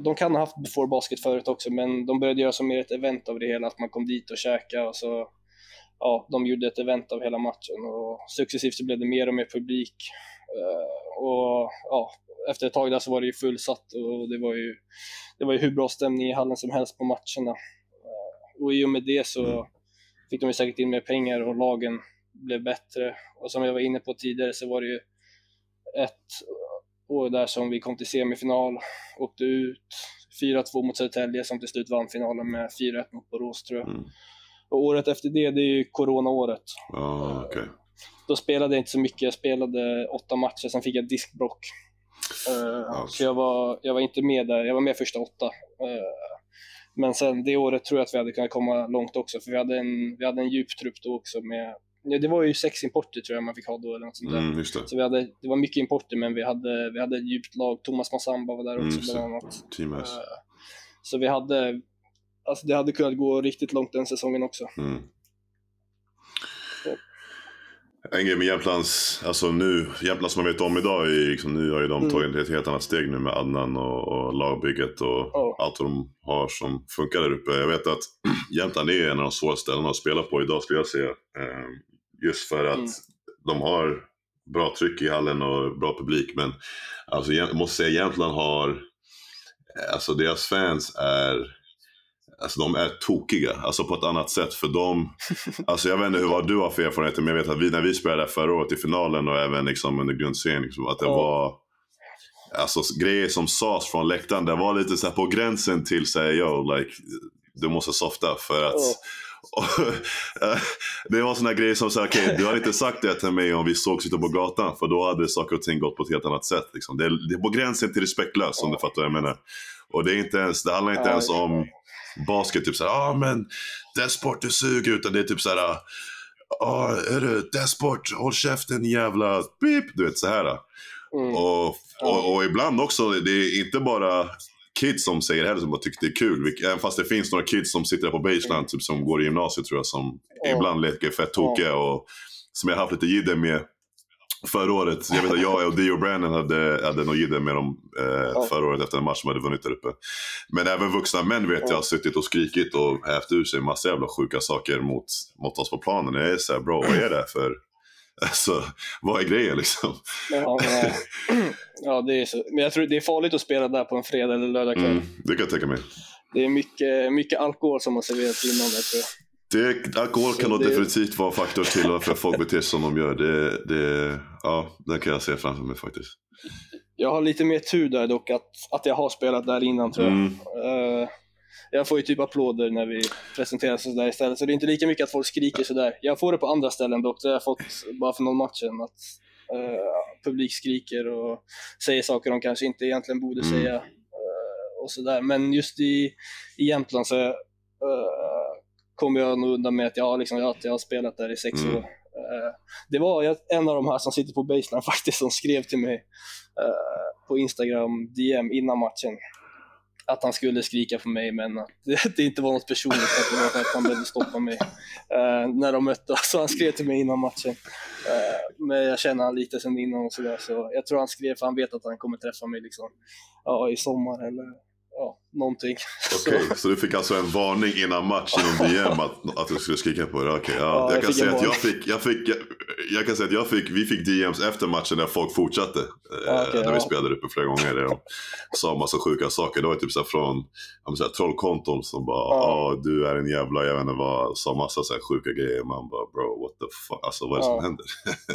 [SPEAKER 2] de kan ha haft Before Basket förut också, men de började göra som mer ett event av det hela, att man kom dit och käkade och så ja, de gjorde ett event av hela matchen och successivt så blev det mer och mer publik. Eh, och ja, efter ett tag där så var det ju fullsatt och det var ju, det var ju hur bra stämning i hallen som helst på matcherna. Eh, och i och med det så fick de ju säkert in mer pengar och lagen blev bättre. Och som jag var inne på tidigare så var det ju ett år där som vi kom till semifinal, åkte ut 4-2 mot Södertälje som till slut vann finalen med 4-1 mot Borås tror jag.
[SPEAKER 1] Mm.
[SPEAKER 2] Och året efter det, det är ju coronaåret.
[SPEAKER 1] Ah, okej.
[SPEAKER 2] Då spelade jag inte så mycket, jag spelade åtta matcher, sen fick jag diskbrock. Eh,
[SPEAKER 1] Ouch.
[SPEAKER 2] så jag var, jag var inte med där, jag var med första åtta. Eh, men sen det året tror jag att vi hade kunnat komma långt också, för vi hade en, vi hade en djup trupp då också med, ja, det var ju sex importer tror jag man fick ha då eller något sånt där.
[SPEAKER 1] Mm, det.
[SPEAKER 2] Så vi hade, det var mycket importer men vi hade, vi hade ett djupt lag, Thomas Massamba var där
[SPEAKER 1] Mm,
[SPEAKER 2] också
[SPEAKER 1] just
[SPEAKER 2] bland annat.
[SPEAKER 1] Team S.
[SPEAKER 2] Eh, Så vi hade, alltså det hade kunnat gå riktigt långt den säsongen också.
[SPEAKER 1] Mm. En grej med Jämtlands, alltså nu, Jämtland som man vet om idag, är liksom, nu har ju de
[SPEAKER 2] Mm.
[SPEAKER 1] tagit ett helt annat steg nu med Adnan och, och lagbygget och
[SPEAKER 2] Ja.
[SPEAKER 1] allt vad de har som funkar där uppe. Jag vet att *clears throat* Jämtland är en av de svåraste ställena att spela på idag skulle jag säga. Just för att
[SPEAKER 2] Mm.
[SPEAKER 1] de har bra tryck i hallen och bra publik. Men alltså, jag måste säga Jämtland har, alltså deras fans är Alltså de är tokiga, alltså på ett annat sätt för dem. *laughs* Alltså jag vet inte hur vad du har för erfarenheter, men jag vet att vi, när vi spelade förra året i finalen och även liksom under grundserien, liksom, att det
[SPEAKER 2] Ja.
[SPEAKER 1] var Alltså grejer som sades från läktaren, det var lite så här på gränsen till säga yo, like, du måste softa för att
[SPEAKER 2] Ja. *laughs*
[SPEAKER 1] det var såna grejer som sa, okej, du hade inte sagt det till mig om vi sågs ute på gatan, för då hade saker och ting gått på ett helt annat sätt. Liksom. Det, är, det är på gränsen till respektlöst, om du fattar vad jag menar. Och det, är inte ens, det handlar inte ens om basket, typ såhär, ja ah, men Desport du suger, utan det är typ såhär, ja ah, är du Desport, håll käften jävla beep, du vet så här.
[SPEAKER 2] Mm.
[SPEAKER 1] Och, och, och ibland också, det är inte bara kids som säger det heller som bara tycker det är kul. Även fast det finns några kids som sitter på baseline, typ som går i gymnasiet tror jag, som
[SPEAKER 2] Ja.
[SPEAKER 1] ibland leker fett tokiga och som jag haft lite jidder med förra året. Jag vet att jag och Dio Brandon hade, hade något jidder med dem eh, förra året efter en match som hade vunnit där uppe. Men även vuxna män vet jag har suttit och skrikit och hävt ur sig massa jävla sjuka saker mot, mot oss på planen. Jag är såhär, bro vad är det för... Alltså, vad är grejen liksom?
[SPEAKER 2] Ja, *clears throat* ja, det är så. Men jag tror det är farligt att spela där på en fredag eller lördagkväll.
[SPEAKER 1] Mm, det kan jag tänka mig.
[SPEAKER 2] Det är mycket, mycket alkohol som har serverats innan där tror jag.
[SPEAKER 1] Det, alkohol kan nog
[SPEAKER 2] det-
[SPEAKER 1] definitivt vara faktor till varför folk beter sig som de gör. Det, det, ja, det kan jag se framför mig faktiskt.
[SPEAKER 2] Jag har lite mer tur där dock, att, att jag har spelat där innan tror jag.
[SPEAKER 1] Mm.
[SPEAKER 2] Eh, jag får ju typ applåder när vi presenterar sådär istället, så det är inte lika mycket att folk skriker sådär. Jag får det på andra ställen dock, det har jag fått bara för någon match sedan, att uh, publik skriker och säger saker de kanske inte egentligen borde
[SPEAKER 1] Mm.
[SPEAKER 2] säga. eh, och sådär. Men just i, i Jämtland så uh, kommer jag nog undan med att jag, har liksom, att jag har spelat där i sex
[SPEAKER 1] Mm.
[SPEAKER 2] år. Det var jag- en av de här som sitter på baseline *laughs* faktiskt som skrev till mig på Instagram DM innan matchen att han skulle skrika på mig men *laughs* att det, inte var något personligt, att det var för att han behövde stoppa mig eh, när de mötte. Så han skrev till mig innan matchen. Eh, men jag känner han lite sen innan och sådär så jag tror han skrev för han vet att han kommer träffa mig liksom, ja, i sommar eller ja, någonting. *laughs*
[SPEAKER 1] Okej,
[SPEAKER 2] Så-
[SPEAKER 1] så du fick alltså en varning innan match inom DM att, att du skulle skrika på det? Okej, ja.
[SPEAKER 2] Ja,
[SPEAKER 1] jag,
[SPEAKER 2] jag
[SPEAKER 1] kan säga att jag fick, jag fick, jag, jag kan säga att jag fick, vi fick DMs efter matchen där folk fortsatte. eh,
[SPEAKER 2] Ja, okej,
[SPEAKER 1] när vi spelade uppe flera gånger. De sa massa sjuka saker. Det var typ så här från vill säga, trollkonton som bara
[SPEAKER 2] Ja.
[SPEAKER 1] ja. du är en jävla, jag vet inte vad, sa massa så här sjuka grejer. Man bara bro, what the fuck, alltså vad är det som händer?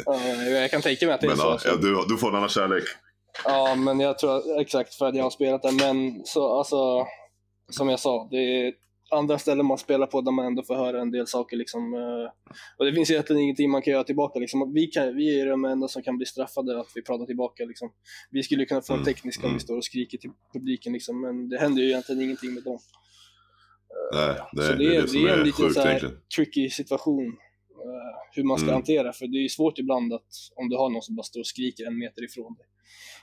[SPEAKER 2] Ja, jag kan tänka mig att det är
[SPEAKER 1] Men
[SPEAKER 2] så. så.
[SPEAKER 1] ja, du, du får en annan kärlek.
[SPEAKER 2] Ja, men jag tror exakt för att jag har spelat där. Men så, alltså, som jag sa, det är andra ställen man spelar på där man ändå får höra en del saker. Liksom, eh, och det finns egentligen ingenting man kan göra tillbaka. Liksom. Vi, kan, vi är de enda som kan bli straffade att vi pratar tillbaka. Liksom. Vi skulle kunna få en
[SPEAKER 1] Mm,
[SPEAKER 2] teknisk om
[SPEAKER 1] mm.
[SPEAKER 2] vi står och skriker till publiken, liksom, men det händer ju egentligen ingenting med dem.
[SPEAKER 1] Nej, det,
[SPEAKER 2] Så
[SPEAKER 1] det, är det som
[SPEAKER 2] en
[SPEAKER 1] är
[SPEAKER 2] liten
[SPEAKER 1] sjukt
[SPEAKER 2] så här tricky situation hur man ska
[SPEAKER 1] Mm.
[SPEAKER 2] hantera. För det är ju svårt ibland att om du har någon som bara står och skriker en meter ifrån dig,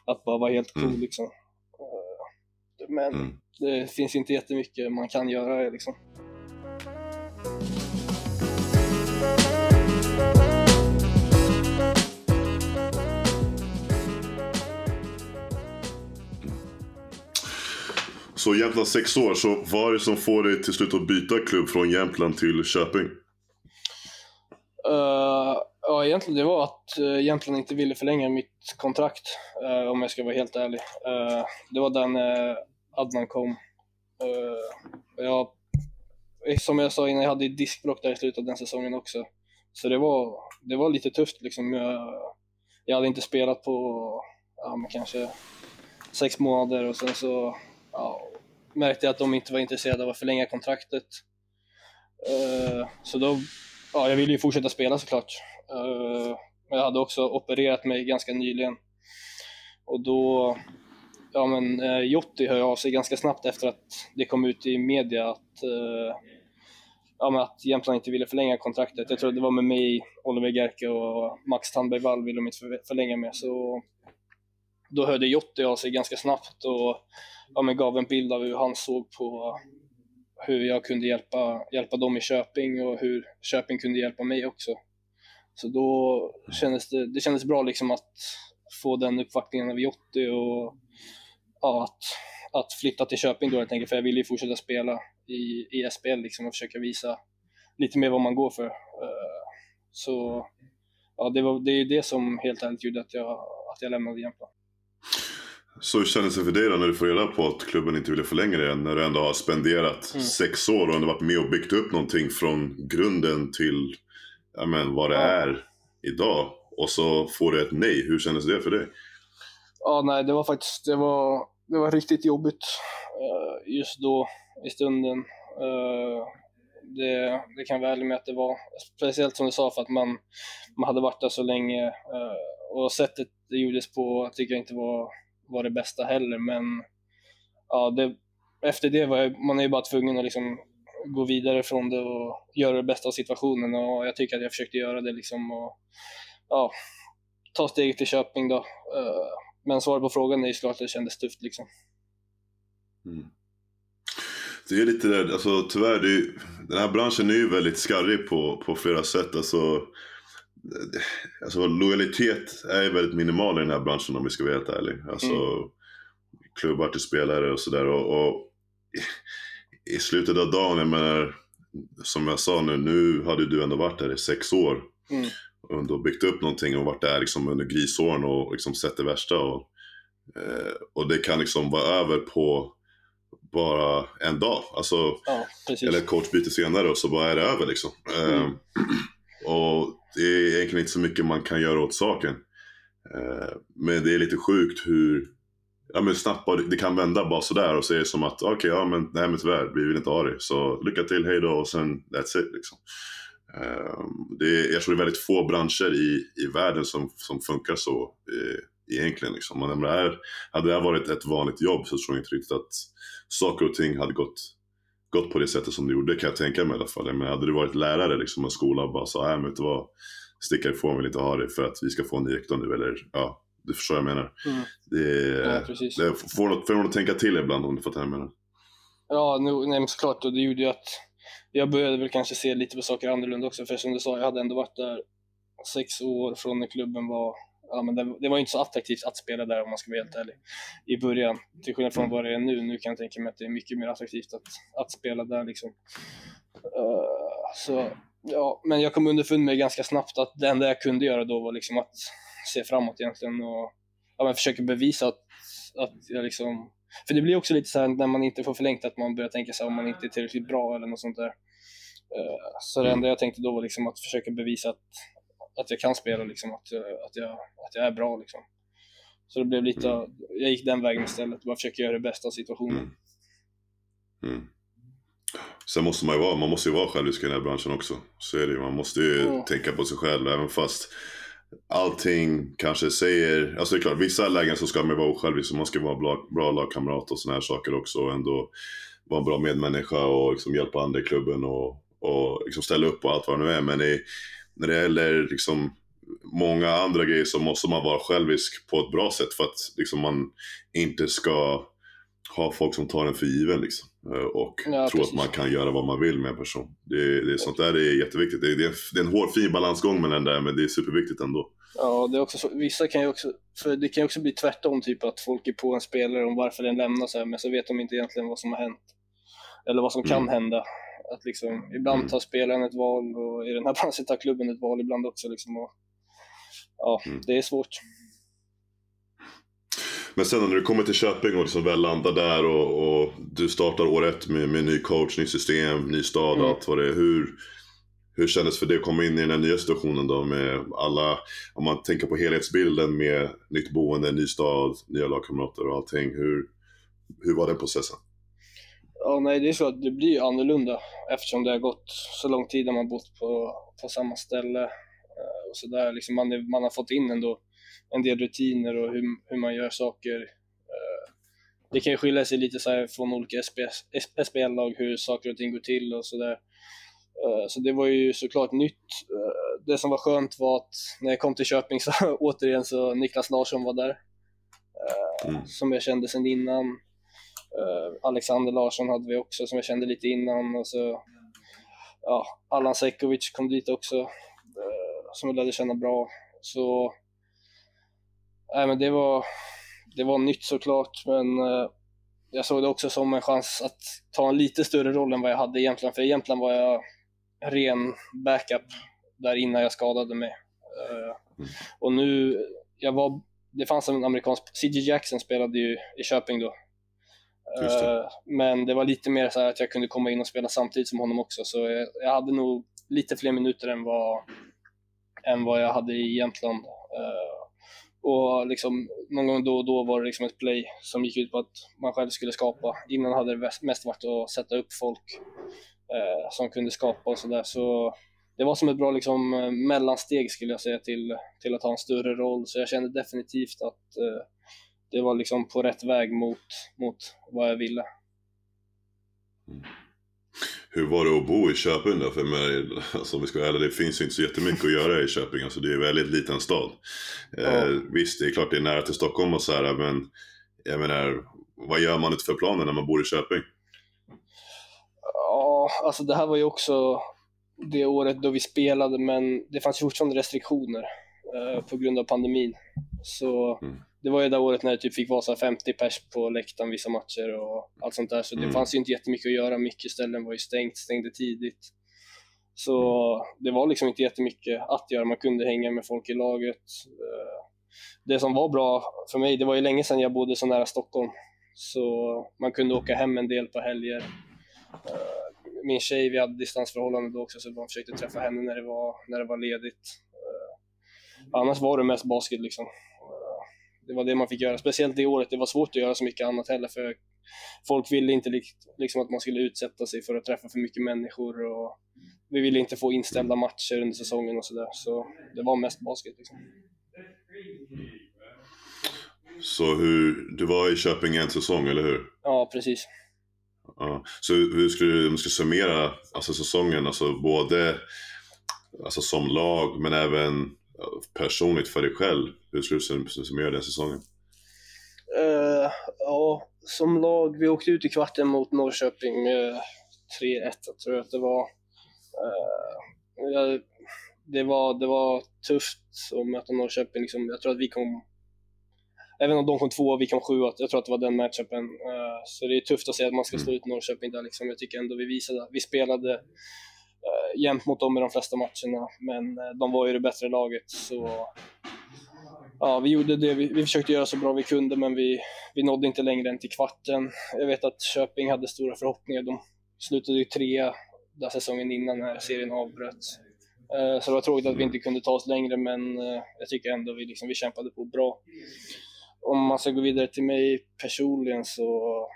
[SPEAKER 2] att bara vara helt cool
[SPEAKER 1] Mm.
[SPEAKER 2] liksom. Eh, men
[SPEAKER 1] Mm.
[SPEAKER 2] det finns inte jättemycket man kan göra liksom.
[SPEAKER 1] Så Jämtland sex år, så vad är det som får dig till slut att byta klubb från Jämtland till Köping?
[SPEAKER 2] Uh, ja, egentligen det var att eh, uh, Jämtland inte ville förlänga mitt kontrakt, uh, om jag ska vara helt ärlig. Uh, det var den uh, Adnan kom. Uh, jag, som jag sa innan, jag hade ju diskbråck där i slutet av den säsongen också. Så det var, det var lite tufft liksom. Jag, jag hade inte spelat på kanske sex månader och sen så märkte jag att de inte var intresserade av att förlänga kontraktet. Så då ja, jag ville ju fortsätta spela såklart. Uh, men jag hade också opererat mig ganska nyligen. Och då, ja men uh, Jotti hör av sig ganska snabbt efter att det kom ut i media att, uh, ja, men att Jämtland inte ville förlänga kontraktet. Jag tror det var med mig, Oliver Gerke och Max Tandberg Wall ville de inte förlänga med. Så då hörde Jotti av sig ganska snabbt och ja, men gav en bild av hur han såg på hur jag kunde hjälpa, hjälpa dem i Köping och hur Köping kunde hjälpa mig också. Så då kändes det, det kändes bra liksom att få den uppvaktningen av Jotti och ja, att, att flytta till Köping då helt enkelt, för jag ville ju fortsätta spela i, i SPL liksom och försöka visa lite mer vad man går för. Eh, så ja, det, var, det är det som helt ärligt gjorde att jag, att jag lämnade Jämtland.
[SPEAKER 1] Så hur kändes det för dig då när du får reda på att klubben inte ville förlänga det? När du ändå har spenderat
[SPEAKER 2] Mm.
[SPEAKER 1] sex år och ändå varit med och byggt upp någonting från grunden till ja, men, vad det
[SPEAKER 2] Ja.
[SPEAKER 1] är idag. Och så får du ett nej. Hur kändes det för dig?
[SPEAKER 2] Ja, nej, det var faktiskt det var, det var riktigt jobbigt eh, just då i stunden. Eh, det, det kan ärlig med att det var. Speciellt som du sa för att man, man hade varit där så länge eh, och sättet det gjordes på tycker jag inte var, var det bästa heller. Men ja, det, efter det var jag, man är ju bara tvungen att liksom gå vidare från det och göra det bästa av situationen och jag tycker att jag försökte göra det liksom och ja, ta steget till Köping då. Eh, men svaret på frågan är ju såklart att det kändes tufft liksom.
[SPEAKER 1] Mm. Det är lite det, alltså tyvärr, det är, den här branschen är ju väldigt skarrig på, på flera sätt. Alltså, alltså lojalitet är väldigt minimal i den här branschen om vi ska vara helt ärliga. Alltså klubbar till spelare och sådär. Och, och i, i slutet av dagen, jag menar, som jag sa nu, nu hade du ändå varit där i sex år.
[SPEAKER 2] Mm.
[SPEAKER 1] Och ändå byggt upp någonting och varit där liksom under grisåren och liksom sett det värsta. Och, eh, och det kan liksom vara över på bara en dag. Alltså,
[SPEAKER 2] Ja,
[SPEAKER 1] eller ett coachbyte senare och så bara är det över liksom.
[SPEAKER 2] Mm.
[SPEAKER 1] Ehm, och det är egentligen inte så mycket man kan göra åt saken. Eh, men det är lite sjukt hur ja, men snabbt det kan vända bara sådär och så är det som att okej, ja men nej men tyvärr, vi vill inte ha det. Så lycka till, hej då och sen that's it liksom. Ehm, det är, jag tror det är väldigt få branscher i, i världen som, som funkar så eh, egentligen. Liksom. Men det här, hade det här varit ett vanligt jobb så tror jag inte riktigt att saker och ting hade gått, gått på det sättet som det gjorde kan jag tänka mig i alla fall. Men hade du varit lärare, liksom, en skola och bara sa, nej men vet du vad, sticka ifrån, vill inte ha det för att vi ska få en ny rektor nu. Eller ja, du förstår vad jag menar.
[SPEAKER 2] Mm.
[SPEAKER 1] Det,
[SPEAKER 2] Ja, precis.
[SPEAKER 1] det får, något, får något att tänka till ibland om du fattar vad jag menar.
[SPEAKER 2] Ja, nu, nej, men såklart. Och det gjorde ju att jag började väl kanske se lite på saker annorlunda också. För som du sa, jag hade ändå varit där sex år från när klubben var... Ja, men det, det var inte så attraktivt att spela där om man ska vara helt ärlig. I början. Till skillnad från vad det är nu. Nu kan jag tänka mig att det är mycket mer attraktivt att, att spela där liksom. Uh, så, ja, men jag kom underfund med ganska snabbt att det enda jag kunde göra då var liksom att se framåt egentligen och ja, men försöka bevisa att, att jag liksom för det blir också lite så här när man inte får förlängt att man börjar tänka sig om man inte är tillräckligt bra eller något sånt där. Eh, så det enda jag tänkte då var liksom att försöka bevisa att, att jag kan spela, liksom, att, jag- att, jag, att jag är bra. Liksom. Så det blev lite, jag gick den vägen istället, bara försöka göra det bästa av situationen.
[SPEAKER 1] Mm. Mm. Sen måste man ju vara, man måste ju vara självisk i den här branschen också. Så är det ju. Man måste ju
[SPEAKER 2] Mm.
[SPEAKER 1] tänka på sig själv även fast allting kanske säger, alltså det är klart vissa lägen så ska man ju vara osjälvisk och man ska vara bra, bra lagkamrat och såna här saker också och ändå vara en bra medmänniska och liksom hjälpa andra i klubben och, och liksom ställa upp på allt vad det nu är. Men i, när det gäller liksom många andra grejer så måste man vara självisk på ett bra sätt för att liksom man inte ska ha folk som tar en för given liksom. Eh, Och
[SPEAKER 2] Ja,
[SPEAKER 1] tro
[SPEAKER 2] precis.
[SPEAKER 1] att man kan göra vad man vill med en person. Det, det, sånt där är jätteviktigt. Det, det, det är en hård fin balansgång med den där men det är superviktigt ändå.
[SPEAKER 2] Ja, det är också så, vissa kan ju också, för det kan ju också bli tvärtom, typ att folk är på en spelare om varför den lämnar så här, men så vet de inte egentligen vad som har hänt. Eller vad som kan
[SPEAKER 1] Mm.
[SPEAKER 2] hända. Att liksom, ibland
[SPEAKER 1] Mm.
[SPEAKER 2] tar spelaren ett val och i den här *laughs* branschen tar klubben ett val ibland också. Liksom, och, ja,
[SPEAKER 1] Mm.
[SPEAKER 2] det är svårt.
[SPEAKER 1] Men sen när du kommer till Köping och liksom väl landar där och, och du startar år ett med, med ny coach, ny system, ny stad och
[SPEAKER 2] Mm.
[SPEAKER 1] allt vad det är. Hur, hur kändes för dig att komma in i den här nya situationen då med alla, om man tänker på helhetsbilden med nytt boende, ny stad, nya lagkamrater och allting. Hur, hur var den processen?
[SPEAKER 2] Ja, nej, det är så att det blir annorlunda eftersom det har gått så lång tid när man bott på, på samma ställe. eh, Och så där. Liksom man, är, man har fått in ändå en del rutiner och hur, hur man gör saker. Eh, Det kan ju skilja sig lite så här från olika SPL-lag hur saker och ting går till och sådär. Så det var ju såklart nytt. Eh, Det som var skönt var att när jag kom till Köping så *laughs* återigen så Niklas Larsson var där. Eh,
[SPEAKER 1] Mm.
[SPEAKER 2] Som jag kände sedan innan. Eh, Alexander Larsson hade vi också som jag kände lite innan och så ja, Allan Sekovic kom dit också eh, som jag lärde känna bra. Så nej, men det var det var nytt såklart men eh, jag såg det också som en chans att ta en lite större roll än vad jag hade egentligen för egentligen var jag ren backup där innan jag skadade mig.
[SPEAKER 1] Mm.
[SPEAKER 2] Och nu, jag var, det fanns en amerikansk, C.J. Jackson spelade ju i Köping då.
[SPEAKER 1] Det.
[SPEAKER 2] Eh, men det var lite mer så här att jag kunde komma in och spela samtidigt som honom också, så jag, jag hade nog lite fler minuter än vad, än vad jag hade i Jämtland. Eh, och liksom, någon gång då och då var det liksom ett play som gick ut på att man själv skulle skapa. Innan hade det mest- varit att sätta upp folk eh, som kunde skapa och sådär. Så det var som ett bra liksom, eh, mellansteg skulle jag säga till, till att ha en större roll. Så jag kände definitivt att eh, det var liksom på rätt väg mot, mot vad jag ville.
[SPEAKER 1] Hur var det att bo i Köping då? För med, alltså, om vi ska vara ärliga, det finns ju inte så jättemycket att göra i Köping. Alltså, det är en väldigt liten stad.
[SPEAKER 2] Ja.
[SPEAKER 1] Eh, visst, det är klart det är nära till Stockholm och så här, men jag menar, vad gör man utifrån planen när man bor i Köping?
[SPEAKER 2] Ja, alltså det här var ju också det året då vi spelade, men det fanns fortfarande restriktioner eh, på grund av pandemin. Så
[SPEAKER 1] Mm.
[SPEAKER 2] Det var ju det året när det typ fick vara så här 50 pers på läktaren vissa matcher och allt sånt där. Så det
[SPEAKER 1] Mm.
[SPEAKER 2] fanns ju inte jättemycket att göra. Mycket ställen var ju stängt, stängde tidigt. Så det var liksom inte jättemycket att göra. Man kunde hänga med folk i laget. Eh, Det som var bra för mig, det var ju länge sedan jag bodde så nära Stockholm. Så man kunde åka hem en del på helger. Eh, min tjej, vi hade distansförhållande då också så man försökte träffa henne när det var, när det var ledigt. Eh, annars var det mest basket liksom. Det var det man fick göra, speciellt det året. Det var svårt att göra så mycket annat heller för folk ville inte liksom att man skulle utsätta sig för att träffa för mycket människor och vi ville inte få inställda matcher under säsongen och sådär. Så det var mest basket liksom.
[SPEAKER 1] Så hur, du var i Köping en säsong, eller hur?
[SPEAKER 2] Ja, precis.
[SPEAKER 1] Ja. Så hur skulle du, om du skulle summera alltså, säsongen, alltså både alltså, som lag men även personligt för dig själv? Hur skulle du summera den säsongen?
[SPEAKER 2] Uh, ja, som lag, vi åkte ut i kvarten mot Norrköping med 3-1, tror jag att det var. Uh, det var, det var tufft att möta Norrköping. Liksom, jag tror att vi kom även om de kom tvåa och vi kom sjua, jag tror att det var den matchupen. Uh, så det är tufft att säga att man ska slå mm. ut Norrköping där liksom. Jag tycker ändå vi visade, vi spelade eh, jämnt mot dem i de flesta matcherna, men eh, de var ju det bättre laget. Så ja, vi gjorde det, vi, vi försökte göra så bra vi kunde, men vi, vi nådde inte längre än till kvarten. Jag vet att Köping hade stora förhoppningar. De slutade ju trea där säsongen innan när serien avbröts. Eh, så det var tråkigt att vi inte kunde ta oss längre, men eh, jag tycker ändå vi, liksom, vi kämpade på bra om man ska gå vidare till mig personligen så,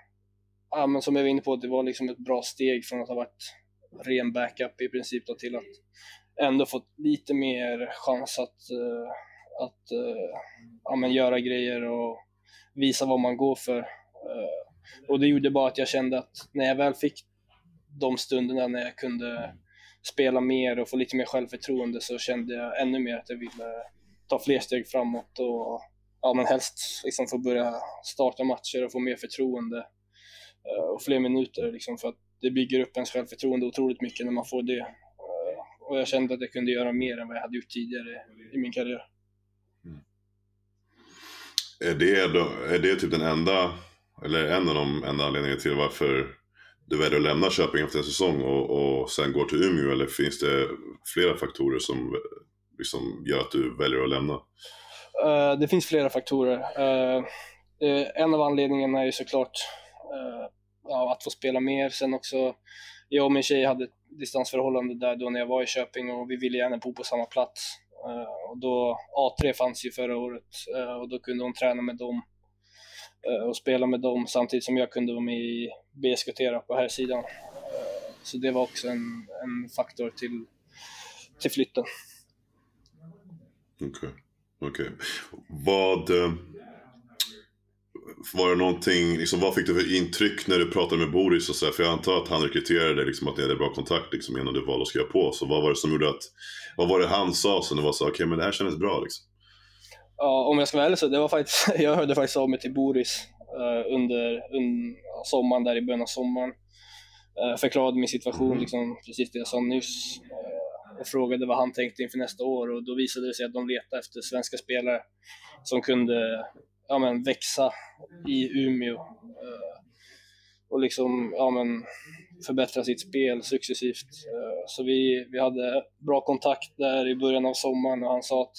[SPEAKER 2] ja men som jag var inne på, det var liksom ett bra steg från att ha varit ren backup i princip då, till att ändå fått lite mer chans att, uh, att uh, ja, men göra grejer och visa vad man går för. Uh, och det gjorde bara att jag kände att när jag väl fick de stunderna när jag kunde spela mer och få lite mer självförtroende så kände jag ännu mer att jag ville ta fler steg framåt och ja, men helst liksom få börja starta matcher och få mer förtroende uh, och fler minuter liksom, för att det bygger upp ens självförtroende otroligt mycket när man får det. Uh, och jag kände att jag kunde göra mer än vad jag hade gjort tidigare i min karriär. Mm.
[SPEAKER 1] Är, det då, är det typ den enda, eller en av de enda anledningarna till varför du väljer att lämna Köping efter en säsong och, och sen går till Umeå eller finns det flera faktorer som liksom gör att du väljer att lämna?
[SPEAKER 2] Uh, det finns flera faktorer. Uh, uh, en av anledningarna är ju såklart ja, att få spela mer. Sen också, jag och min tjej hade ett distansförhållande där då när jag var i Köping och vi ville gärna bo på samma plats. Eh, och då, A3 fanns ju förra året eh, och då kunde hon träna med dem eh, och spela med dem samtidigt som jag kunde vara med i BSKT på här sidan. Så det var också en, en faktor till, till flytten.
[SPEAKER 1] Okej. Okay. Okay. Vad... Var det någonting, liksom, vad fick du för intryck när du pratade med Boris? Och så här, för jag antar att han rekryterade liksom, att ni hade bra kontakt liksom, innan du valde att skriva på. Så vad var det som gjorde att, vad var det han sa som det var så, okej okay, men det här kändes bra liksom?
[SPEAKER 2] Ja, om jag ska vara ärlig så det var faktiskt, *laughs* jag hörde faktiskt av mig till Boris uh, under, under sommaren, där i början av sommaren. Uh, förklarade min situation, mm. liksom, precis det jag sa nyss. Uh, och frågade vad han tänkte inför nästa år och då visade det sig att de letade efter svenska spelare som kunde ja, men, växa i Umeå eh, och liksom ja, men, förbättra sitt spel successivt. Eh, så vi, vi hade bra kontakt där i början av sommaren och han sa att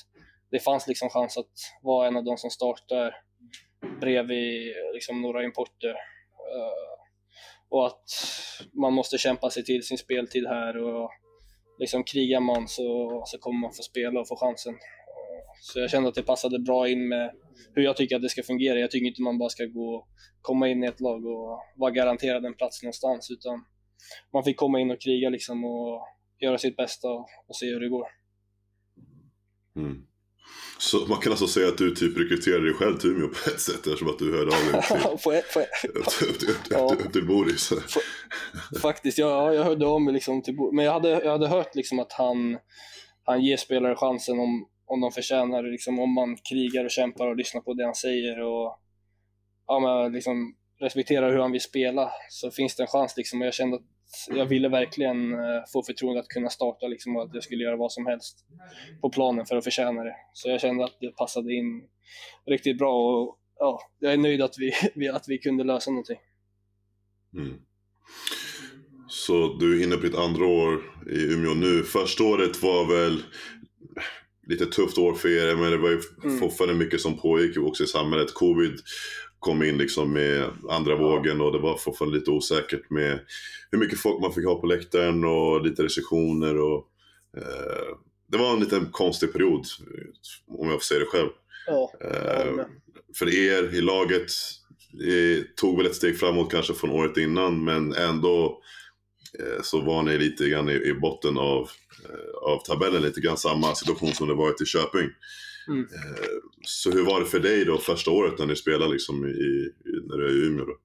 [SPEAKER 2] det fanns liksom chans att vara en av de som startar bredvid liksom, några importer. Eh, och att man måste kämpa sig till sin speltid här och liksom krigar man så, så kommer man få spela och få chansen. Så jag kände att det passade bra in med hur jag tycker att det ska fungera. Jag tycker inte man bara ska gå komma in i ett lag och vara garanterad en plats någonstans utan man fick komma in och kriga liksom och göra sitt bästa och se hur det går.
[SPEAKER 1] Mm. Så man kan alltså säga att du typ rekryterade dig själv till Umeå på ett sätt eftersom att du hörde av dig till, till Boris.
[SPEAKER 2] Faktiskt, ja, jag hörde av mig liksom till Boris. Men jag hade, jag hade hört liksom att han, han ger spelare chansen om, om de förtjänar liksom Om man krigar och kämpar och lyssnar på det han säger och ja, men liksom respekterar hur han vill spela så finns det en chans. Liksom. Och jag kände att jag ville verkligen eh, få förtroende att kunna starta liksom, och att jag skulle göra vad som helst på planen för att förtjäna det. Så jag kände att det passade in riktigt bra och ja, jag är nöjd att vi, *laughs* att vi kunde lösa någonting.
[SPEAKER 1] Mm. Så du är inne på ditt andra år i Umeå nu. Första året var väl lite tufft år för er, men det var ju mm. fortfarande mycket som pågick också i samhället. Covid kom in liksom med andra vågen och det var fortfarande lite osäkert med hur mycket folk man fick ha på läktaren och lite restriktioner och eh, det var en liten konstig period om jag får säga det själv.
[SPEAKER 2] Ja,
[SPEAKER 1] eh, för er i laget det tog väl ett steg framåt kanske från året innan men ändå eh, så var ni lite grann i, i botten av, eh, av tabellen, lite grann samma situation som det varit i Köping. Mm. Eh, så hur var det för dig då första året när ni spelade liksom i, i när du är i Umeå? Då?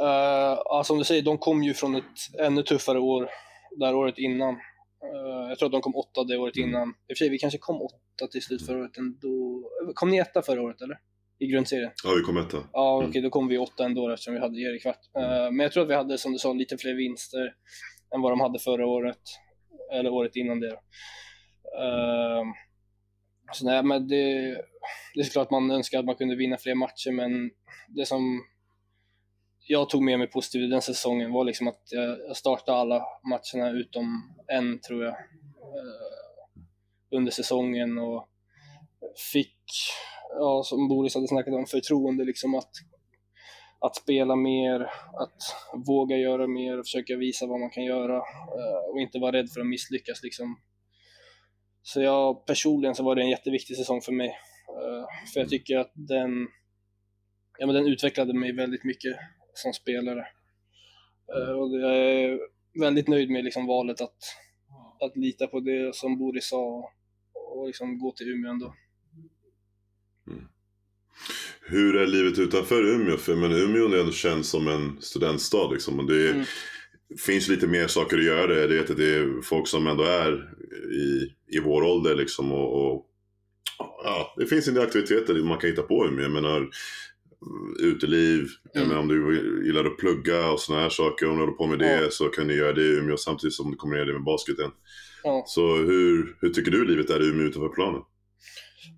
[SPEAKER 2] Uh, som du säger, de kom ju från ett ännu tuffare år där året innan. Uh, jag tror att de kom åtta det året mm. innan. I och för sig, vi kanske kom åtta till slut förra året ändå. Kom ni etta förra året eller? I grundserien?
[SPEAKER 1] Ja, vi kom etta.
[SPEAKER 2] Ja, okej, okay, då kom vi åtta ändå eftersom vi hade er i kvart. Uh, men jag tror att vi hade, som du sa, lite fler vinster än vad de hade förra året. Eller året innan det. Uh, så nej, men det, det är såklart man önskar att man kunde vinna fler matcher, men det som jag tog med mig positivt den säsongen var liksom att jag startade alla matcherna utom en, tror jag, eh, under säsongen och fick, ja, som Boris hade snackat om, förtroende liksom att, att spela mer, att våga göra mer och försöka visa vad man kan göra eh, och inte vara rädd för att misslyckas liksom så jag personligen så var det en jätteviktig säsong för mig. Uh, för jag tycker att den, ja, men den utvecklade mig väldigt mycket som spelare. Uh, och jag är väldigt nöjd med liksom valet att, att lita på det som Boris sa och liksom gå till Umeå ändå.
[SPEAKER 1] Hur är livet utanför Umeå? För men Umeå ändå känns som en studentstad. Liksom. Och det är, mm. finns lite mer saker att göra. Jag vet att det är folk som ändå är i, i vår ålder liksom. Och, och ja, det finns en del aktiviteter man kan hitta på med. Jag menar, uteliv, mm. menar, om du gillar att plugga och sådana här saker, om du håller på med det ja. så kan du göra det i Umeå samtidigt som du kommer ner det med basketen. Ja. Så hur, hur tycker du livet är i Umeå utanför planen?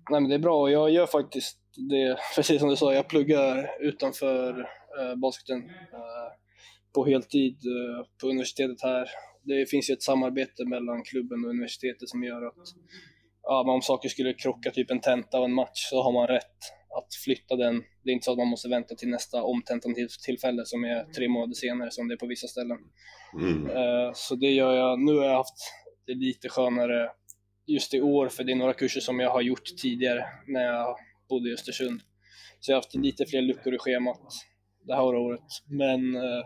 [SPEAKER 2] Nej men det är bra jag gör faktiskt det, *laughs* precis som du sa, jag pluggar utanför äh, basketen äh, på heltid äh, på universitetet här det finns ju ett samarbete mellan klubben och universitetet som gör att ja, om saker skulle krocka, typ en tenta och en match, så har man rätt att flytta den. Det är inte så att man måste vänta till nästa omtentan-tillfälle som är tre månader senare som det är på vissa ställen. Mm. Uh, så det gör jag. Nu har jag haft det lite skönare just i år, för det är några kurser som jag har gjort tidigare när jag bodde i Östersund. Så jag har haft lite fler luckor i schemat det här året. Men eh,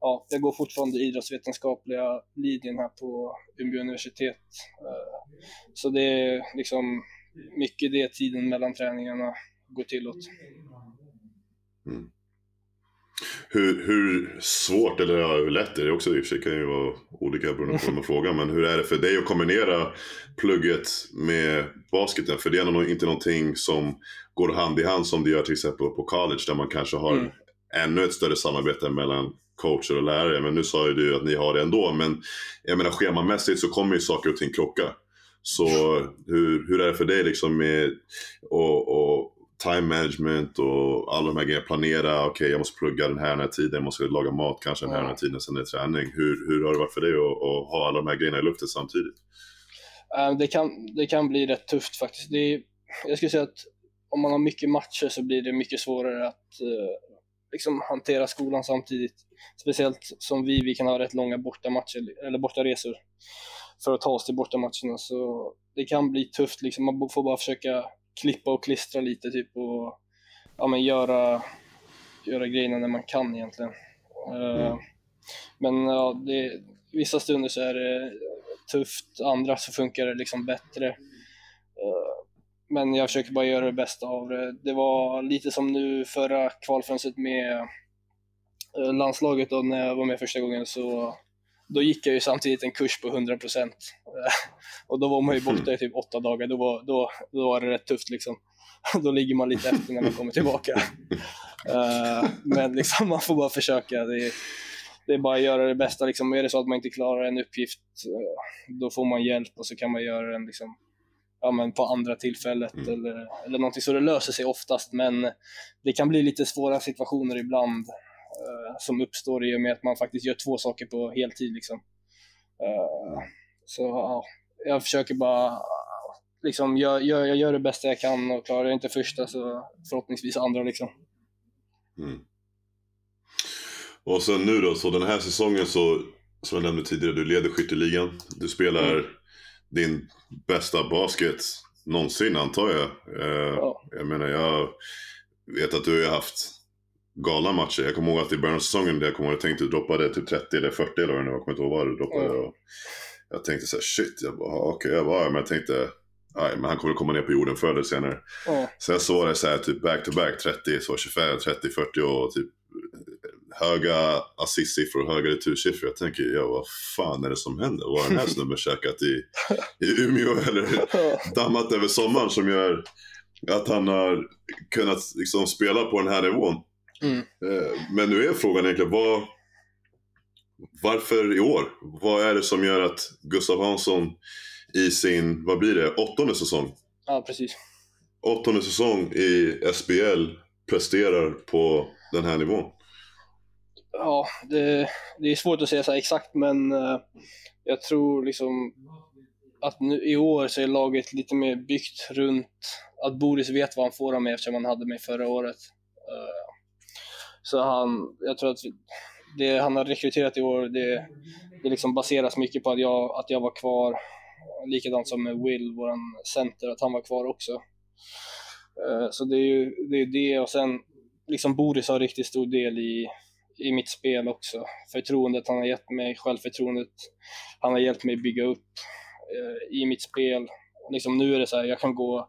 [SPEAKER 2] ja, jag går fortfarande idrottsvetenskapliga linjen här på Umeå universitet. Eh, så det är liksom mycket det tiden mellan träningarna går till åt.
[SPEAKER 1] Mm. Hur, hur svårt, eller ja, hur lätt är det också i och för sig kan ju vara olika beroende på vem man *laughs* frågar. Men hur är det för dig att kombinera plugget med basketen? För det är inte någonting som går hand i hand som det gör till exempel på college där man kanske har mm. ännu ett större samarbete mellan coacher och lärare. Men nu sa ju du att ni har det ändå. Men jag menar schemamässigt så kommer ju saker och ting krocka. Så hur, hur är det för dig liksom med och, och time management och alla de här grejerna. Planera, okej okay, jag måste plugga den här, den här tiden, jag måste laga mat kanske den här, den här tiden, sen är det träning. Hur, hur har det varit för dig att, att ha alla de här grejerna i luften samtidigt?
[SPEAKER 2] Det kan, det kan bli rätt tufft faktiskt. Det är, jag skulle säga att om man har mycket matcher så blir det mycket svårare att uh, liksom hantera skolan samtidigt. Speciellt som vi, vi kan ha rätt långa bortamatcher, eller bortaresor för att ta oss till bortamatcherna. Så det kan bli tufft liksom. Man får bara försöka klippa och klistra lite typ och ja, men göra, göra grejerna när man kan egentligen. Eh, mm. men ja, det, vissa stunder så är det tufft, andra så funkar det liksom bättre. Uh, men jag försöker bara göra det bästa av det. Det var lite som nu förra kvalfönstret med eh, landslaget då när jag var med första gången så då gick jag ju samtidigt en kurs på 100% och då var man ju borta i typ åtta dagar. Då var, då, då var det rätt tufft liksom. *laughs* Då ligger man lite efter när man kommer tillbaka. Eh, men liksom, man får bara försöka. Det är, det är bara att göra det bästa. Liksom. Är det så att man inte klarar en uppgift, eh, då får man hjälp och så kan man göra den liksom, ja, men på andra tillfället mm. eller, eller någonting. Så det löser sig oftast, men det kan bli lite svåra situationer ibland som uppstår i och med att man faktiskt gör två saker på heltid. Liksom. Uh, så ja, jag försöker bara liksom, jag, jag, jag gör det bästa jag kan och klarar jag inte första så förhoppningsvis andra. Liksom.
[SPEAKER 1] Mm. Och sen nu då, så den här säsongen så, som jag nämnde tidigare, du leder skytteligan. Du spelar mm. din bästa basket någonsin antar jag. Eh, ja. Jag menar, jag vet att du har haft galna matcher. Jag kommer ihåg att i början av säsongen, jag kommer ihåg att jag tänkte du droppade typ 30 eller 40 eller vad det var, jag kommer inte ihåg vad du droppade. Mm. jag tänkte så här, shit, jag bara, okej, okay, jag var men jag tänkte, nej, men han kommer komma ner på jorden förr eller senare. Mm. Sen så var det så här, typ back to back, 30, så 25, 30, 40 och typ höga assistsiffror höga retursiffror. Jag tänker, ja vad fan är det som händer? Vad har den här *laughs* snubben käkat i, i Umeå eller dammat över sommaren som gör att han har kunnat liksom spela på den här nivån? Mm. Eh, men nu är frågan egentligen, vad, varför i år? Vad är det som gör att Gustav Hansson i sin, vad blir det, åttonde säsong?
[SPEAKER 2] Ja, precis.
[SPEAKER 1] Åttonde säsong i SBL presterar på den här nivån?
[SPEAKER 2] Ja, det, det är svårt att säga så exakt, men uh, jag tror liksom att nu, i år så är laget lite mer byggt runt att Boris vet vad han får av mig eftersom han hade mig förra året. Så han, jag tror att det han har rekryterat i år, det, det liksom baseras mycket på att jag, att jag var kvar. Likadant som med Will, vår center, att han var kvar också. Eh, så det är ju det, är det och sen liksom Boris har riktigt stor del i, i mitt spel också. Förtroendet han har gett mig, självförtroendet han har hjälpt mig bygga upp eh, i mitt spel. Liksom nu är det så här, jag kan gå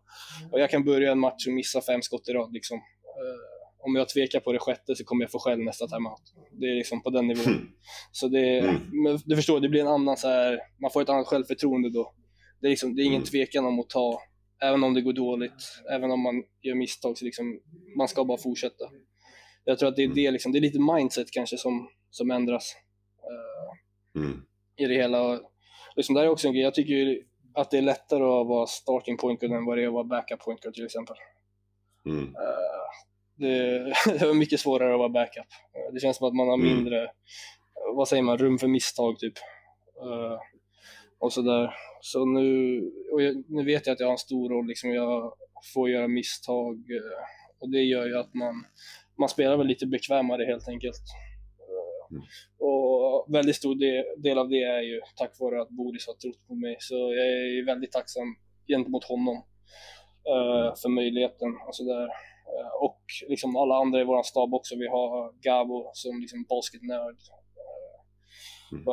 [SPEAKER 2] och jag kan börja en match och missa fem skott i rad liksom. Eh, om jag tvekar på det sjätte så kommer jag få skäll nästa timeout. Det är liksom på den nivån. Mm. Så det, mm. men du förstår, det blir en annan så här, man får ett annat självförtroende då. Det är, liksom, det är ingen mm. tvekan om att ta, även om det går dåligt, även om man gör misstag, så liksom, man ska bara fortsätta. Jag tror att det är mm. det, liksom, det är lite mindset kanske som, som ändras uh, mm. i det hela. Liksom, det är också en grej, jag tycker att det är lättare att vara starting point guard än vad det är att vara backup point guard till exempel. Mm. Uh, det, *laughs* det var mycket svårare att vara backup. Det känns som att man har mm. mindre, mm. vad säger man, rum för misstag typ. Uh, och sådär. Så nu, och jag, nu vet jag att jag har en stor roll, liksom jag får göra misstag uh, och det gör ju att man, man spelar väl lite bekvämare helt enkelt. Uh, mm. Och väldigt stor del, del, av det är ju tack vare att Boris har trott på mig, så jag är väldigt tacksam gentemot honom för möjligheten och sådär. Eh, och liksom alla andra i vår stab också. Vi har Gabo som liksom basketnörd. Eh, mm.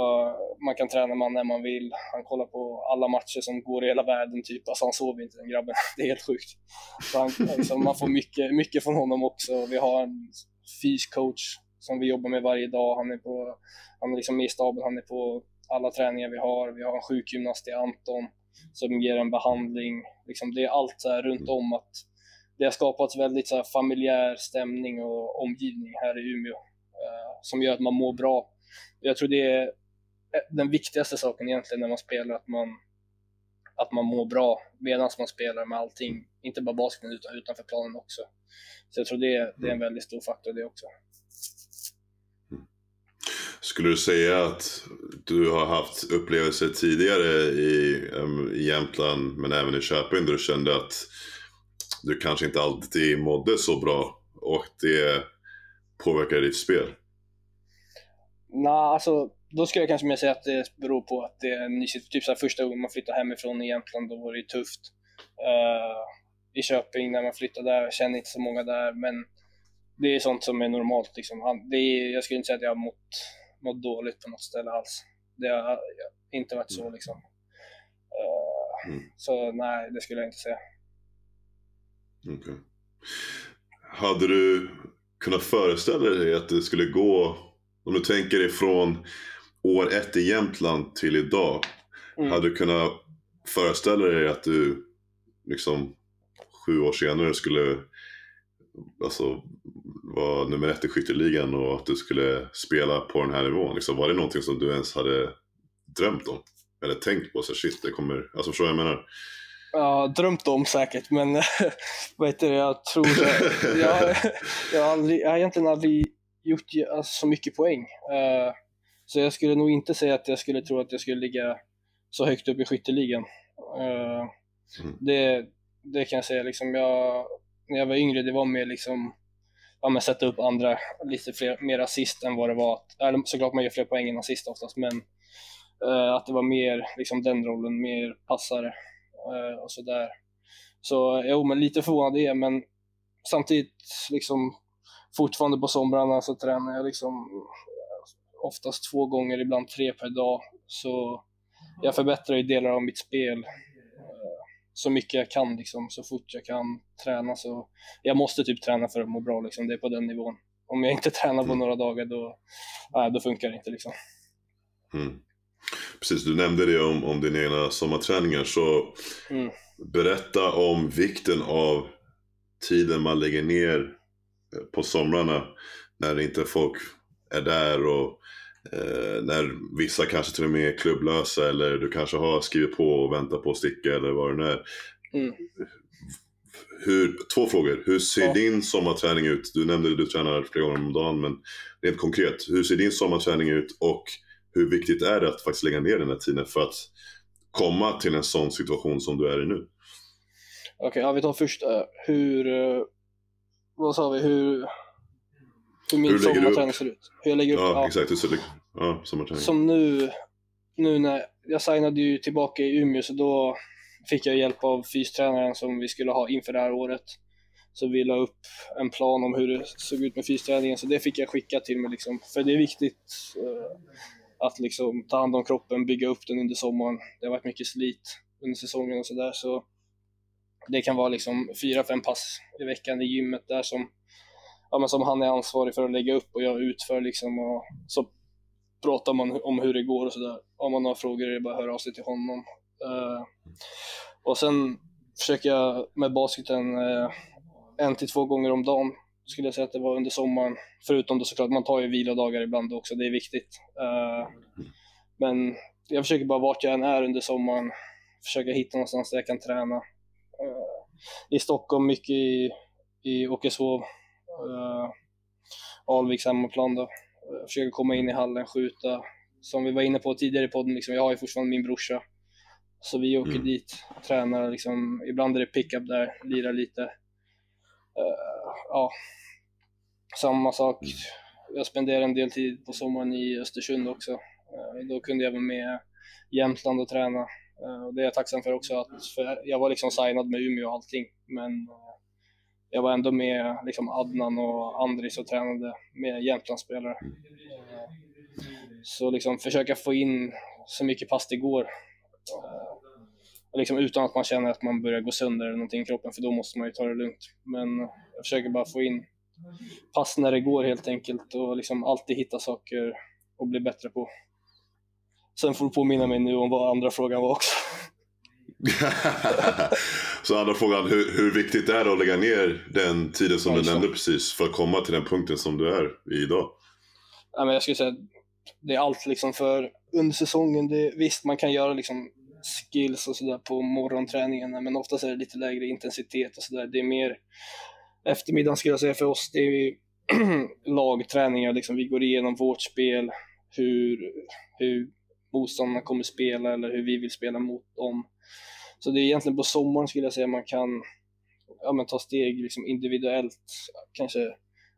[SPEAKER 2] Man kan träna man när man vill. Han kollar på alla matcher som går i hela världen. Typ. Alltså han sover inte den grabben. *laughs* Det är helt sjukt. Så han, liksom, man får mycket, mycket från honom också. Vi har en fyscoach som vi jobbar med varje dag. Han är, på, han är liksom med i staben. Han är på alla träningar vi har. Vi har en sjukgymnast i Anton som ger en behandling. Liksom, det är allt så här runt om att det har skapats väldigt så här, familjär stämning och omgivning här i Umeå eh, som gör att man mår bra. Jag tror det är den viktigaste saken egentligen när man spelar, att man, att man mår bra medan man spelar med allting, inte bara basketen utan utanför planen också. Så jag tror det, det är en väldigt stor faktor det också.
[SPEAKER 1] Skulle du säga att du har haft upplevelser tidigare i, i Jämtland men även i Köping där du kände att du kanske inte alltid mådde så bra och det påverkar ditt spel?
[SPEAKER 2] Nej, alltså då skulle jag kanske mer säga att det beror på att det är ny Typ så här, första gången man flyttar hemifrån i Jämtland, då var det ju tufft. Uh, I Köping, när man flyttade där, känner inte så många där, men det är sånt som är normalt. Liksom. Det är, jag skulle inte säga att jag har mått, mått dåligt på något ställe alls. Det har inte varit så mm. liksom. Uh, mm. Så nej, det skulle jag inte säga.
[SPEAKER 1] Okay. Hade du kunnat föreställa dig att det skulle gå, om du tänker ifrån år ett i Jämtland till idag. Mm. Hade du kunnat föreställa dig att du liksom sju år senare skulle alltså, vara nummer ett i skytteligan och att du skulle spela på den här nivån? Liksom, var det någonting som du ens hade drömt om? Eller tänkt på? Så shit, det kommer... Alltså förstår jag menar?
[SPEAKER 2] Ja, drömt om säkert, men *laughs* vad heter det, jag tror jag, jag, jag, har aldrig, jag har egentligen aldrig gjort alltså, så mycket poäng. Uh, så jag skulle nog inte säga att jag skulle tro att jag skulle ligga så högt upp i skytteligan. Uh, mm. det, det kan jag säga, liksom jag, när jag var yngre, det var mer liksom ja, men sätta upp andra lite fler, mer assist än vad det var. Eller, såklart man gör fler poäng än assist oftast, men uh, att det var mer liksom den rollen, mer passare och sådär. Så jo, men lite förvånad är men samtidigt liksom fortfarande på somrarna så tränar jag liksom oftast två gånger, ibland tre per dag. Så jag förbättrar ju delar av mitt spel eh, så mycket jag kan liksom, så fort jag kan träna. Så jag måste typ träna för att må bra, liksom. det är på den nivån. Om jag inte tränar på mm. några dagar då, äh, då funkar det inte. Liksom.
[SPEAKER 1] Mm. Precis, du nämnde det om, om dina egna sommarträningar, så mm. berätta om vikten av tiden man lägger ner på somrarna när inte folk är där och eh, när vissa kanske till och med är klubblösa eller du kanske har skrivit på och väntar på att sticka eller vad det nu är. Mm. Hur, två frågor. Hur ser ja. din sommarträning ut? Du nämnde att du tränar flera gånger om dagen, men rent konkret, hur ser din sommarträning ut och hur viktigt är det att faktiskt lägga ner den här tiden för att komma till en sån situation som du är i nu?
[SPEAKER 2] Okej, okay, ja, vi tar först uh, hur, uh, vad sa vi, hur, hur min sommarträning ser ut. Hur jag lägger upp
[SPEAKER 1] Ja, ja. exakt. Hur ser det ja, sommarträning.
[SPEAKER 2] Som nu, nu när jag signade ju tillbaka i Umeå så då fick jag hjälp av fystränaren som vi skulle ha inför det här året. Så vi la upp en plan om hur det såg ut med fysträningen, så det fick jag skicka till mig. Liksom. För det är viktigt uh, att liksom, ta hand om kroppen, bygga upp den under sommaren. Det har varit mycket slit under säsongen och sådär. Så det kan vara liksom fyra, fem pass i veckan i gymmet där som, ja, men som han är ansvarig för att lägga upp och jag utför liksom. Och så pratar man om hur det går och sådär. Om man har frågor är det bara att höra av sig till honom. Uh, och sen försöker jag med basketen uh, en till två gånger om dagen skulle jag säga att det var under sommaren. Förutom då såklart, man tar ju vilodagar ibland också, det är viktigt. Uh, men jag försöker bara vart jag än är under sommaren, försöka hitta någonstans där jag kan träna. Uh, I Stockholm, mycket i, i Åkeshov, uh, Alviks hemmaplan då. Jag försöker komma in i hallen, skjuta. Som vi var inne på tidigare i podden, liksom, jag har ju fortfarande min brorsa. Så vi åker mm. dit, tränar liksom. Ibland är det pickup där, lirar lite. Uh, ja, samma sak. Jag spenderade en del tid på sommaren i Östersund också. Uh, då kunde jag vara med Jämtland och träna. Uh, det är jag tacksam för också. Att, för jag var liksom signad med Umeå och allting, men jag var ändå med liksom Adnan och Andris och tränade med Jämtlandsspelare. Så liksom försöka få in så mycket pass det går. Liksom utan att man känner att man börjar gå sönder eller någonting i kroppen, för då måste man ju ta det lugnt. Men jag försöker bara få in pass när det går helt enkelt och liksom alltid hitta saker att bli bättre på. Sen får du påminna mig nu om vad andra frågan var också. *laughs*
[SPEAKER 1] så andra frågan, hur, hur, viktigt är det att lägga ner den tiden som ja, du nämnde precis för att komma till den punkten som du är i idag?
[SPEAKER 2] Ja, men jag skulle säga det är allt liksom för under säsongen. Det, visst, man kan göra liksom skills och sådär på morgonträningarna, men oftast är det lite lägre intensitet och sådär. Det är mer eftermiddagen skulle jag säga för oss, det är *clears throat* lagträningar, liksom. vi går igenom vårt spel, hur, hur motståndarna kommer spela eller hur vi vill spela mot dem. Så det är egentligen på sommaren skulle jag säga man kan ja, men ta steg liksom individuellt, kanske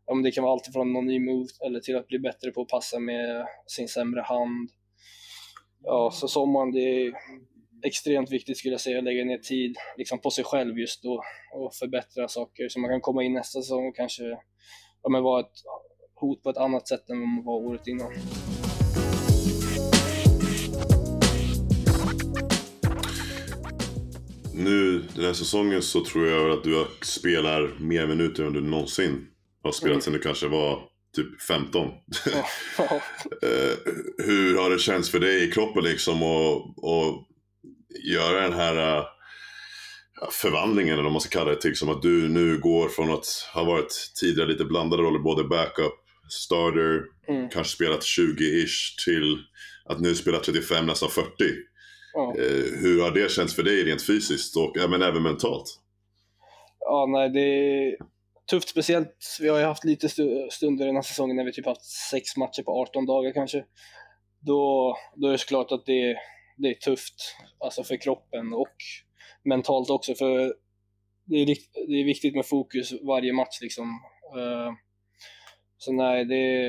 [SPEAKER 2] ja, men det kan vara allt från någon ny move eller till att bli bättre på att passa med sin sämre hand. Ja, så sommaren det är extremt viktigt skulle jag säga, att lägga ner tid liksom på sig själv just då och förbättra saker så man kan komma in nästa säsong och kanske ja, men vara ett hot på ett annat sätt än vad man var året innan.
[SPEAKER 1] Nu den här säsongen så tror jag att du spelar mer minuter än du någonsin har spelat mm. sen du kanske var typ 15. *laughs* Eh, hur har det känts för dig i kroppen liksom och, och göra den här uh, förvandlingen, eller vad man ska kalla det, till som att du nu går från att ha varit tidigare lite blandade roller, både backup, starter, mm. kanske spelat 20-ish, till att nu spela 35, nästan 40. Ja. Uh, hur har det känts för dig rent fysiskt och ja, men även mentalt?
[SPEAKER 2] Ja, nej, det är tufft. Speciellt, vi har ju haft lite stunder den här säsongen när vi typ haft sex matcher på 18 dagar kanske. Då, då är det såklart att det är det är tufft alltså för kroppen och mentalt också. För det är, det är viktigt med fokus varje match. Liksom. Uh, så nej, det,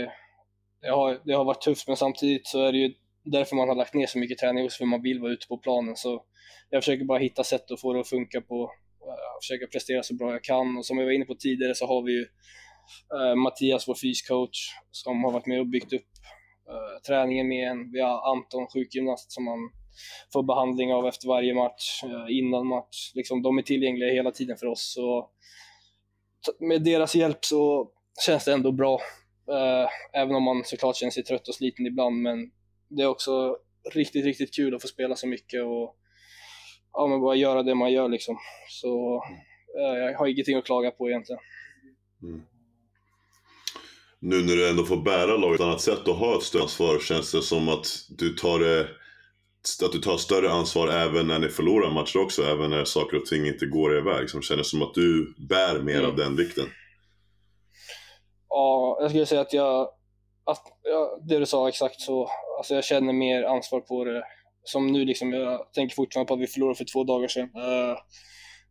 [SPEAKER 2] det, har, det har varit tufft, men samtidigt så är det ju därför man har lagt ner så mycket träning, också för man vill vara ute på planen. Så jag försöker bara hitta sätt att få det att funka på, uh, försöka prestera så bra jag kan. Och som jag var inne på tidigare så har vi ju uh, Mattias, vår fyscoach, som har varit med och byggt upp träningen med en. Vi har Anton, sjukgymnast, som man får behandling av efter varje match, eh, innan match. Liksom, de är tillgängliga hela tiden för oss. Så med deras hjälp så känns det ändå bra. Eh, även om man såklart känner sig trött och sliten ibland, men det är också riktigt, riktigt kul att få spela så mycket och ja, men bara göra det man gör liksom. Så eh, jag har ingenting att klaga på egentligen. Mm.
[SPEAKER 1] Nu när du ändå får bära laget på ett annat sätt och ha ett större ansvar, känns det som att du tar det att du tar större ansvar även när ni förlorar matcher också, även när saker och ting inte går iväg. Som känns som att du bär mer mm. av den vikten.
[SPEAKER 2] Ja, jag skulle säga att jag att, ja, det du sa exakt så. Alltså jag känner mer ansvar på det. Som nu liksom, jag tänker fortfarande på att vi förlorade för två dagar sedan. Uh,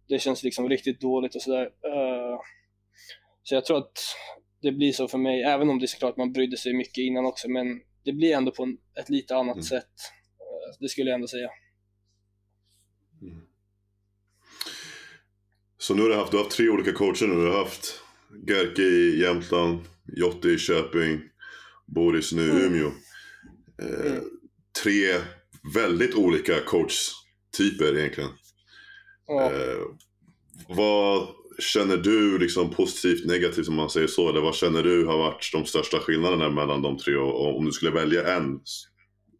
[SPEAKER 2] det känns liksom riktigt dåligt och sådär. Uh, så jag tror att det blir så för mig, även om det är såklart man brydde sig mycket innan också, men det blir ändå på ett lite annat mm. sätt. Det skulle jag ändå säga. Mm.
[SPEAKER 1] Så nu har du haft, du har haft tre olika coacher nu. Du har haft Gerke i Jämtland, Jotte i Köping Boris nu i mm. Umeå. Eh, mm. tre väldigt olika coachtyper egentligen. Ja. Eh, vad känner du liksom positivt, negativt om man säger så? Eller vad känner du har varit de största skillnaderna mellan de tre? Och om du skulle välja en,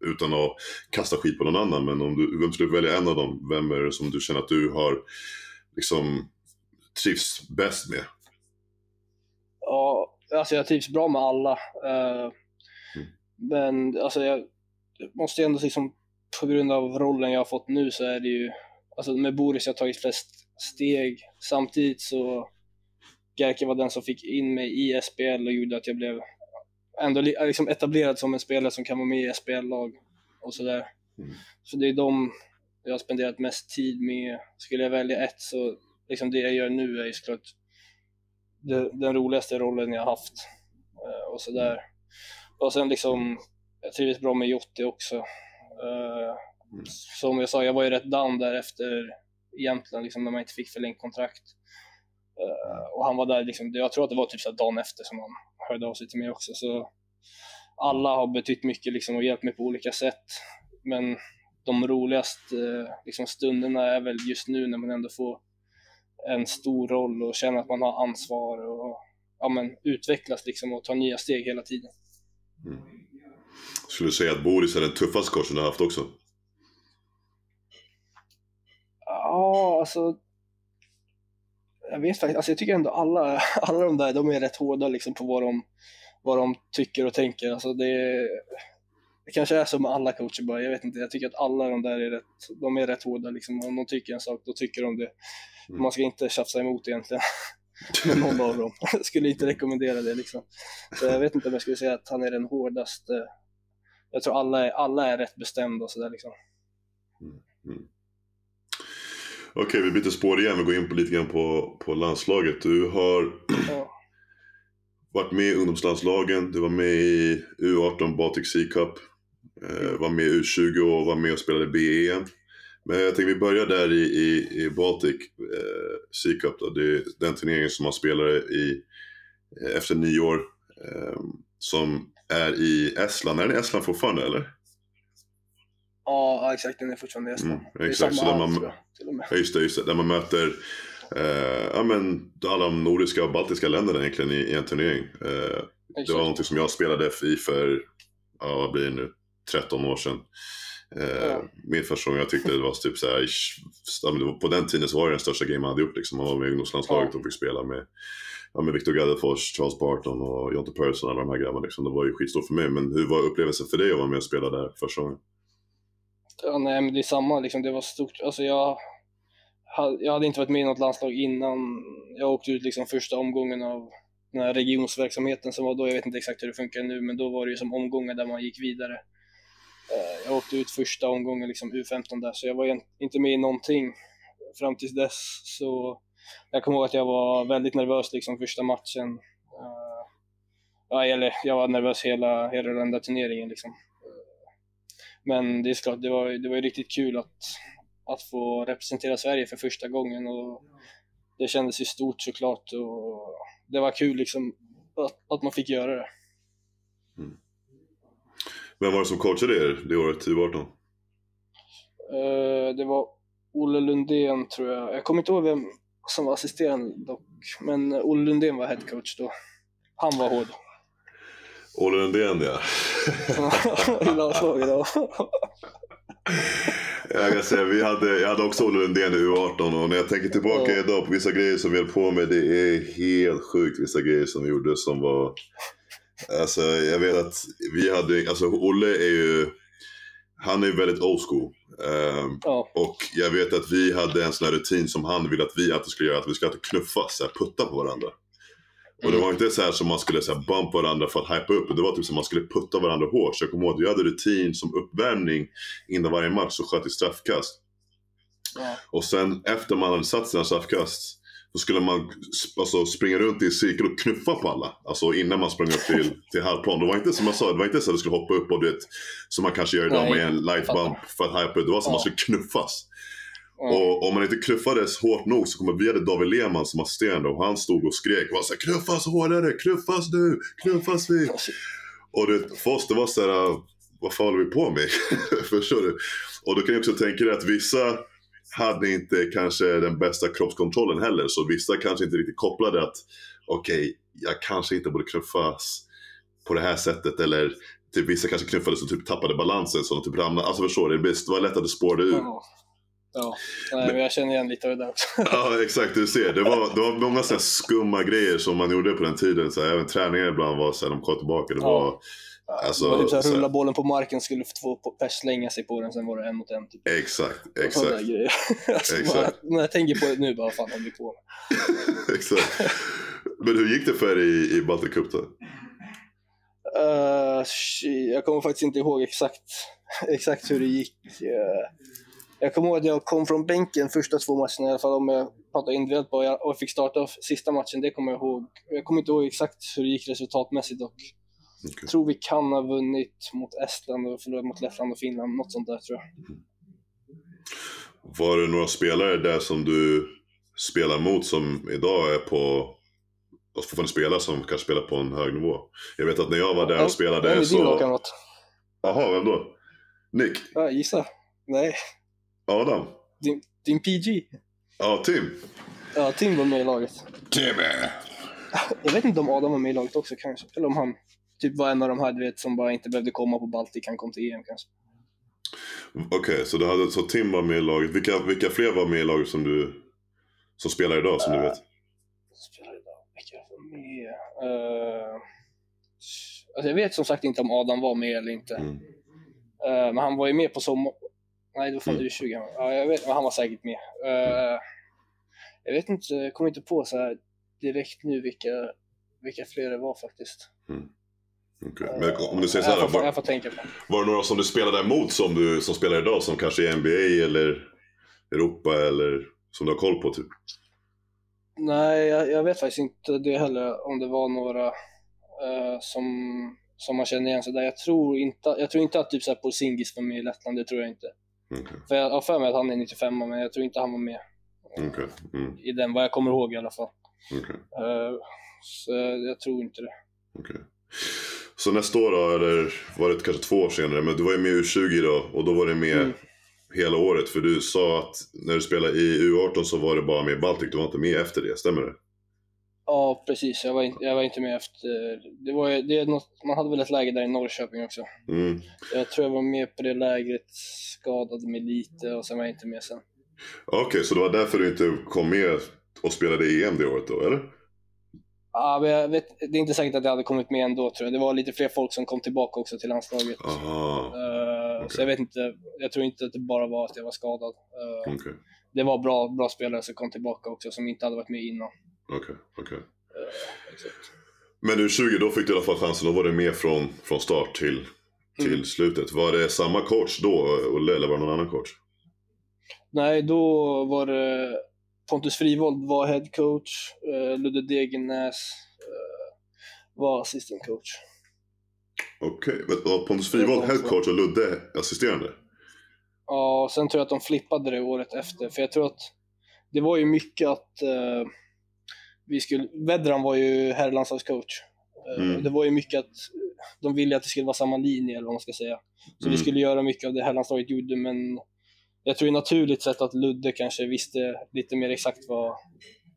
[SPEAKER 1] utan att kasta skit på någon annan, men om du, vem skulle välja en av dem? Vem är det som du känner att du har liksom trivs bäst med?
[SPEAKER 2] Ja, alltså jag trivs bra med alla. Uh, mm. Men alltså jag måste ändå liksom, på grund av rollen jag har fått nu så är det ju, alltså med Boris jag har tagit flest steg. Samtidigt så Gerke var den som fick in mig i SPL och gjorde att jag blev ändå liksom etablerad som en spelare som kan vara med i SPL-lag och sådär. Mm. Så det är de jag har spenderat mest tid med. Skulle jag välja ett så, liksom det jag gör nu är ju såklart det, den roligaste rollen jag haft. Uh, och sådär. Och sen liksom, jag trivdes bra med Jotti också. Uh, mm. Som jag sa, jag var ju rätt down där efter egentligen, liksom, när man inte fick förlängt kontrakt. Uh, och han var där, liksom, jag tror att det var typ så dagen efter som han hörde av sig till mig också. Så alla har betytt mycket liksom, och hjälpt mig på olika sätt. Men de roligaste liksom, stunderna är väl just nu när man ändå får en stor roll och känna att man har ansvar och ja, men, utvecklas liksom och ta nya steg hela tiden. Mm.
[SPEAKER 1] Skulle du säga att Boris är den tuffaste coachen du har haft också?
[SPEAKER 2] Ja, alltså. Jag vet faktiskt, alltså jag tycker ändå alla, *laughs* alla de där, de är rätt hårda liksom på vad de, vad de tycker och tänker. Alltså det, det kanske är så med alla coacher bara, jag vet inte. Jag tycker att alla de där är rätt, de är rätt hårda liksom. Om de tycker en sak, då tycker de det. Mm. Man ska inte tjafsa emot egentligen *laughs* med någon av dem. Jag skulle inte rekommendera det liksom. Så jag vet inte om jag skulle säga att han är den hårdaste. Jag tror alla är, alla är rätt bestämda och sådär liksom. Mm.
[SPEAKER 1] Mm. Okej, okay, vi byter spår igen. Vi går in på lite grann på, på landslaget. Du har ja. *clears throat* varit med i ungdomslandslagen. Du var med i U18 Baltic Sea Cup. Eh, var med i U20 och var med och spelade BEM. Men jag tänker vi börjar där i, i, i Baltic eh, Sea Cup då. Det är den turneringen som man spelar i eh, efter nyår. Eh, som är i Estland. Är den i Estland fortfarande eller?
[SPEAKER 2] Ja, exakt. Den är fortfarande i Estland.
[SPEAKER 1] Mm, exakt, så där man, tror jag, just det, just det. Där man möter eh, ja, men, alla de nordiska och baltiska länderna egentligen i, i en turnering. Eh, det var någonting som jag spelade i för, ja vad blir det nu, 13 år sedan. Eh, min första gång jag tyckte det var typ såhär, på den tiden så var det den största grejen man hade gjort liksom. Man var med i ungdomslandslaget och fick spela med, ja, med Victor Gaddefors, Charles Barton och Jonte Persson och alla de här grabbarna liksom. Det var ju skitstort för mig. Men hur var upplevelsen för dig att vara med och spela där första gången?
[SPEAKER 2] Ja, nej men det är samma liksom, det var stort. Alltså jag, jag hade inte varit med i något landslag innan jag åkte ut liksom första omgången av den här regionsverksamheten som var då, jag vet inte exakt hur det funkar nu, men då var det ju som omgångar där man gick vidare. Eh, jag åkte ut första omgången, liksom U15 där, så jag var inte med i någonting fram tills dess. Så jag kommer ihåg att jag var väldigt nervös liksom första matchen. Eh, ja, eller, jag var nervös hela, hela den där turneringen. Liksom. Men det är klart, det var, det var riktigt kul att, att få representera Sverige för första gången. Och det kändes ju stort såklart. Och det var kul liksom, att, att man fick göra det.
[SPEAKER 1] Vem var det som coachade er det året, i 18?
[SPEAKER 2] Eh, det var Olle Lundén tror jag. Jag kommer inte ihåg vem som var assisterande dock. Men Olle Lundén var headcoach då. Han var hård.
[SPEAKER 1] Olle Lundén ja. *laughs*
[SPEAKER 2] I landslaget då.
[SPEAKER 1] Jag kan säga, vi hade, jag hade också Olle Lundén i U18 och när jag tänker tillbaka
[SPEAKER 2] Ja.
[SPEAKER 1] idag på vissa grejer som vi höll på med, det är helt sjukt vissa grejer som vi gjorde som var... Alltså jag vet att vi hade, alltså Olle är ju, han är ju väldigt old school. Ehm,
[SPEAKER 2] Ja,
[SPEAKER 1] och jag vet att vi hade en sån här rutin som han ville att vi alltid skulle göra, att vi skulle alltid knuffas, så här, putta på varandra. Och det var inte så här som man skulle så här, bumpa varandra för att hypa upp, det var typ som man skulle putta varandra hårt. Så jag kommer ihåg att vi hade rutin som uppvärmning innan varje match så sköt vi straffkast.
[SPEAKER 2] ja,
[SPEAKER 1] Och sen efter man hade satt sina straffkast så skulle man alltså, springa runt i en cirkel och knuffa på alla. Alltså innan man sprang upp till, till halvplan. Det var inte som jag sa, det var inte så att du skulle hoppa upp och du vet, som man kanske gör idag med en light bump för att hypa upp. Det var som att man skulle knuffas.
[SPEAKER 2] Ja.
[SPEAKER 1] Och om man inte knuffades hårt nog så kommer vi hade David Lehmann som assisterande och han stod och skrek och var så här, knuffas hårdare, knuffas nu, knuffas vi. Och det, för oss det var så här, vad fan håller vi på med? *laughs* Förstår du? Och då kan jag också tänka dig att vissa hade inte kanske den bästa kroppskontrollen heller. Så vissa kanske inte riktigt kopplade att okej, jag kanske inte borde knuffas på det här sättet. Eller typ, vissa kanske knuffades och typ tappade balansen så de typ ramlade. Alltså förstår du? Det var lätt att det spårade ur.
[SPEAKER 2] Ja. ja. Nej, men jag känner igen lite av det där också. *laughs*
[SPEAKER 1] Ja exakt, du ser. Det var, det var många så skumma grejer som man gjorde på den tiden. Så här, även träningar ibland var så här, de kom tillbaka. Det
[SPEAKER 2] Ja.
[SPEAKER 1] var, Alltså,
[SPEAKER 2] det var typ såhär,
[SPEAKER 1] så här-
[SPEAKER 2] rulla bollen på marken, skulle två pers slänga sig på den, sen var det en mot en. Typ.
[SPEAKER 1] exakt, exakt. *laughs*
[SPEAKER 2] alltså,
[SPEAKER 1] Exakt.
[SPEAKER 2] Bara, när jag tänker på det nu, bara, vad fan håller vi på med?
[SPEAKER 1] exakt. Men hur gick det för er i, i Baltic Cup då?
[SPEAKER 2] Uh, jag kommer faktiskt inte ihåg exakt, *laughs* exakt hur det gick. Eh, jag kommer ihåg att jag kom från bänken första två matcherna i alla fall, om jag pratar individuellt bara, och jag fick starta sista matchen, det kommer jag ihåg. Jag kommer inte ihåg exakt hur det gick resultatmässigt dock.
[SPEAKER 1] Okej.
[SPEAKER 2] Jag tror vi kan ha vunnit mot Estland och förlorat mot Lettland och Finland, något sånt där tror jag.
[SPEAKER 1] Var det några spelare där som du spelar mot som idag är på och fortfarande spelar som kanske spelar på en hög nivå? Jag vet att när jag var där och spelade
[SPEAKER 2] En i din
[SPEAKER 1] så...
[SPEAKER 2] lagkamrat.
[SPEAKER 1] Jaha, vem då? Nick?
[SPEAKER 2] Ja, gissa. Nej,
[SPEAKER 1] Adam?
[SPEAKER 2] din, din PG.
[SPEAKER 1] Ja, Tim?
[SPEAKER 2] Ja, Tim var med i laget.
[SPEAKER 1] Timmy! *laughs*
[SPEAKER 2] Jag vet inte om Adam var med i laget också kanske. Eller om han typ var en av de här du vet, som bara inte behövde komma på Baltic, han kom till EM kanske.
[SPEAKER 1] Okej, så, du hade, så Tim var med i laget. Vilka, vilka fler var med i laget som du som spelar idag som du vet?
[SPEAKER 2] Spelar idag, vilka var med? Uh, alltså jag vet som sagt inte om Adam var med eller inte.
[SPEAKER 1] Mm.
[SPEAKER 2] Eh, men han var ju med på sommar... Nej, det var fan
[SPEAKER 1] Mm.
[SPEAKER 2] U20 han. Ja, jag vet, han var säkert med. Eh, jag vet inte, jag kommer inte på så direkt nu vilka, vilka fler det var faktiskt.
[SPEAKER 1] Okej. Men om du säger så
[SPEAKER 2] jag,
[SPEAKER 1] här,
[SPEAKER 2] får,
[SPEAKER 1] var,
[SPEAKER 2] jag får tänka på
[SPEAKER 1] var det några som du spelade emot som, du, som spelar idag som kanske är NBA eller Europa eller som du har koll på typ?
[SPEAKER 2] Nej, jag, jag vet faktiskt inte det heller om det var några eh, som, som man känner igen. Så där. Jag, tror inte, jag tror inte att typ så här Porzingis var med i Lettland, det tror jag inte.
[SPEAKER 1] Okej,
[SPEAKER 2] För jag har för mig att han är 95 men jag tror inte han var med
[SPEAKER 1] okej, mm,
[SPEAKER 2] i den, vad jag kommer ihåg i alla fall.
[SPEAKER 1] okej,
[SPEAKER 2] Eh, så jag tror inte det.
[SPEAKER 1] okej. Så nästa år då, eller var det kanske två år senare, men du var ju med i U20 då och då var du med
[SPEAKER 2] Mm.
[SPEAKER 1] hela året. För du sa att när du spelade i U18 så var det bara med Baltic, du var inte med efter det, stämmer det?
[SPEAKER 2] Ja, precis. Jag var, in, jag var inte med efter... Det var, det är något, man hade väl ett läger där i Norrköping också.
[SPEAKER 1] Mm.
[SPEAKER 2] Jag tror jag var med på det lägret, skadade mig lite och sen var jag inte med sen.
[SPEAKER 1] Okej, så det var därför du inte kom med och spelade EM det året då, eller?
[SPEAKER 2] Ja, men jag vet, det är inte säkert att jag hade kommit med ändå tror jag. Det var lite fler folk som kom tillbaka också till landslaget.
[SPEAKER 1] Aha,
[SPEAKER 2] Eh,
[SPEAKER 1] okej.
[SPEAKER 2] Så jag vet inte, jag tror inte att det bara var att jag var skadad. Eh,
[SPEAKER 1] okej,
[SPEAKER 2] Det var bra, bra spelare som kom tillbaka också som inte hade varit med innan.
[SPEAKER 1] Okej, okej.
[SPEAKER 2] Eh, exakt.
[SPEAKER 1] Men U20, då fick du i alla fall chansen. Då var du med från, från start till, till
[SPEAKER 2] Mm.
[SPEAKER 1] slutet. Var det samma coach då, Olle, eller var det någon annan coach?
[SPEAKER 2] Nej, då var det Pontus Frivold var head coach, eh, Ludde Degernäs eh, var assistant coach.
[SPEAKER 1] Okej, okay. Pontus Frivold head coach och Ludde assisterande?
[SPEAKER 2] Ja, sen tror jag att de flippade det året efter, för jag tror att det var ju mycket att vi skulle, Vedran var ju herrlandslagscoach. Uh, mm. Det var ju mycket att de ville att det skulle vara samma linje, eller vad man ska säga. Så mm. vi skulle göra mycket av det herrlandslaget gjorde, men jag tror naturligt sett att Ludde kanske visste lite mer exakt vad,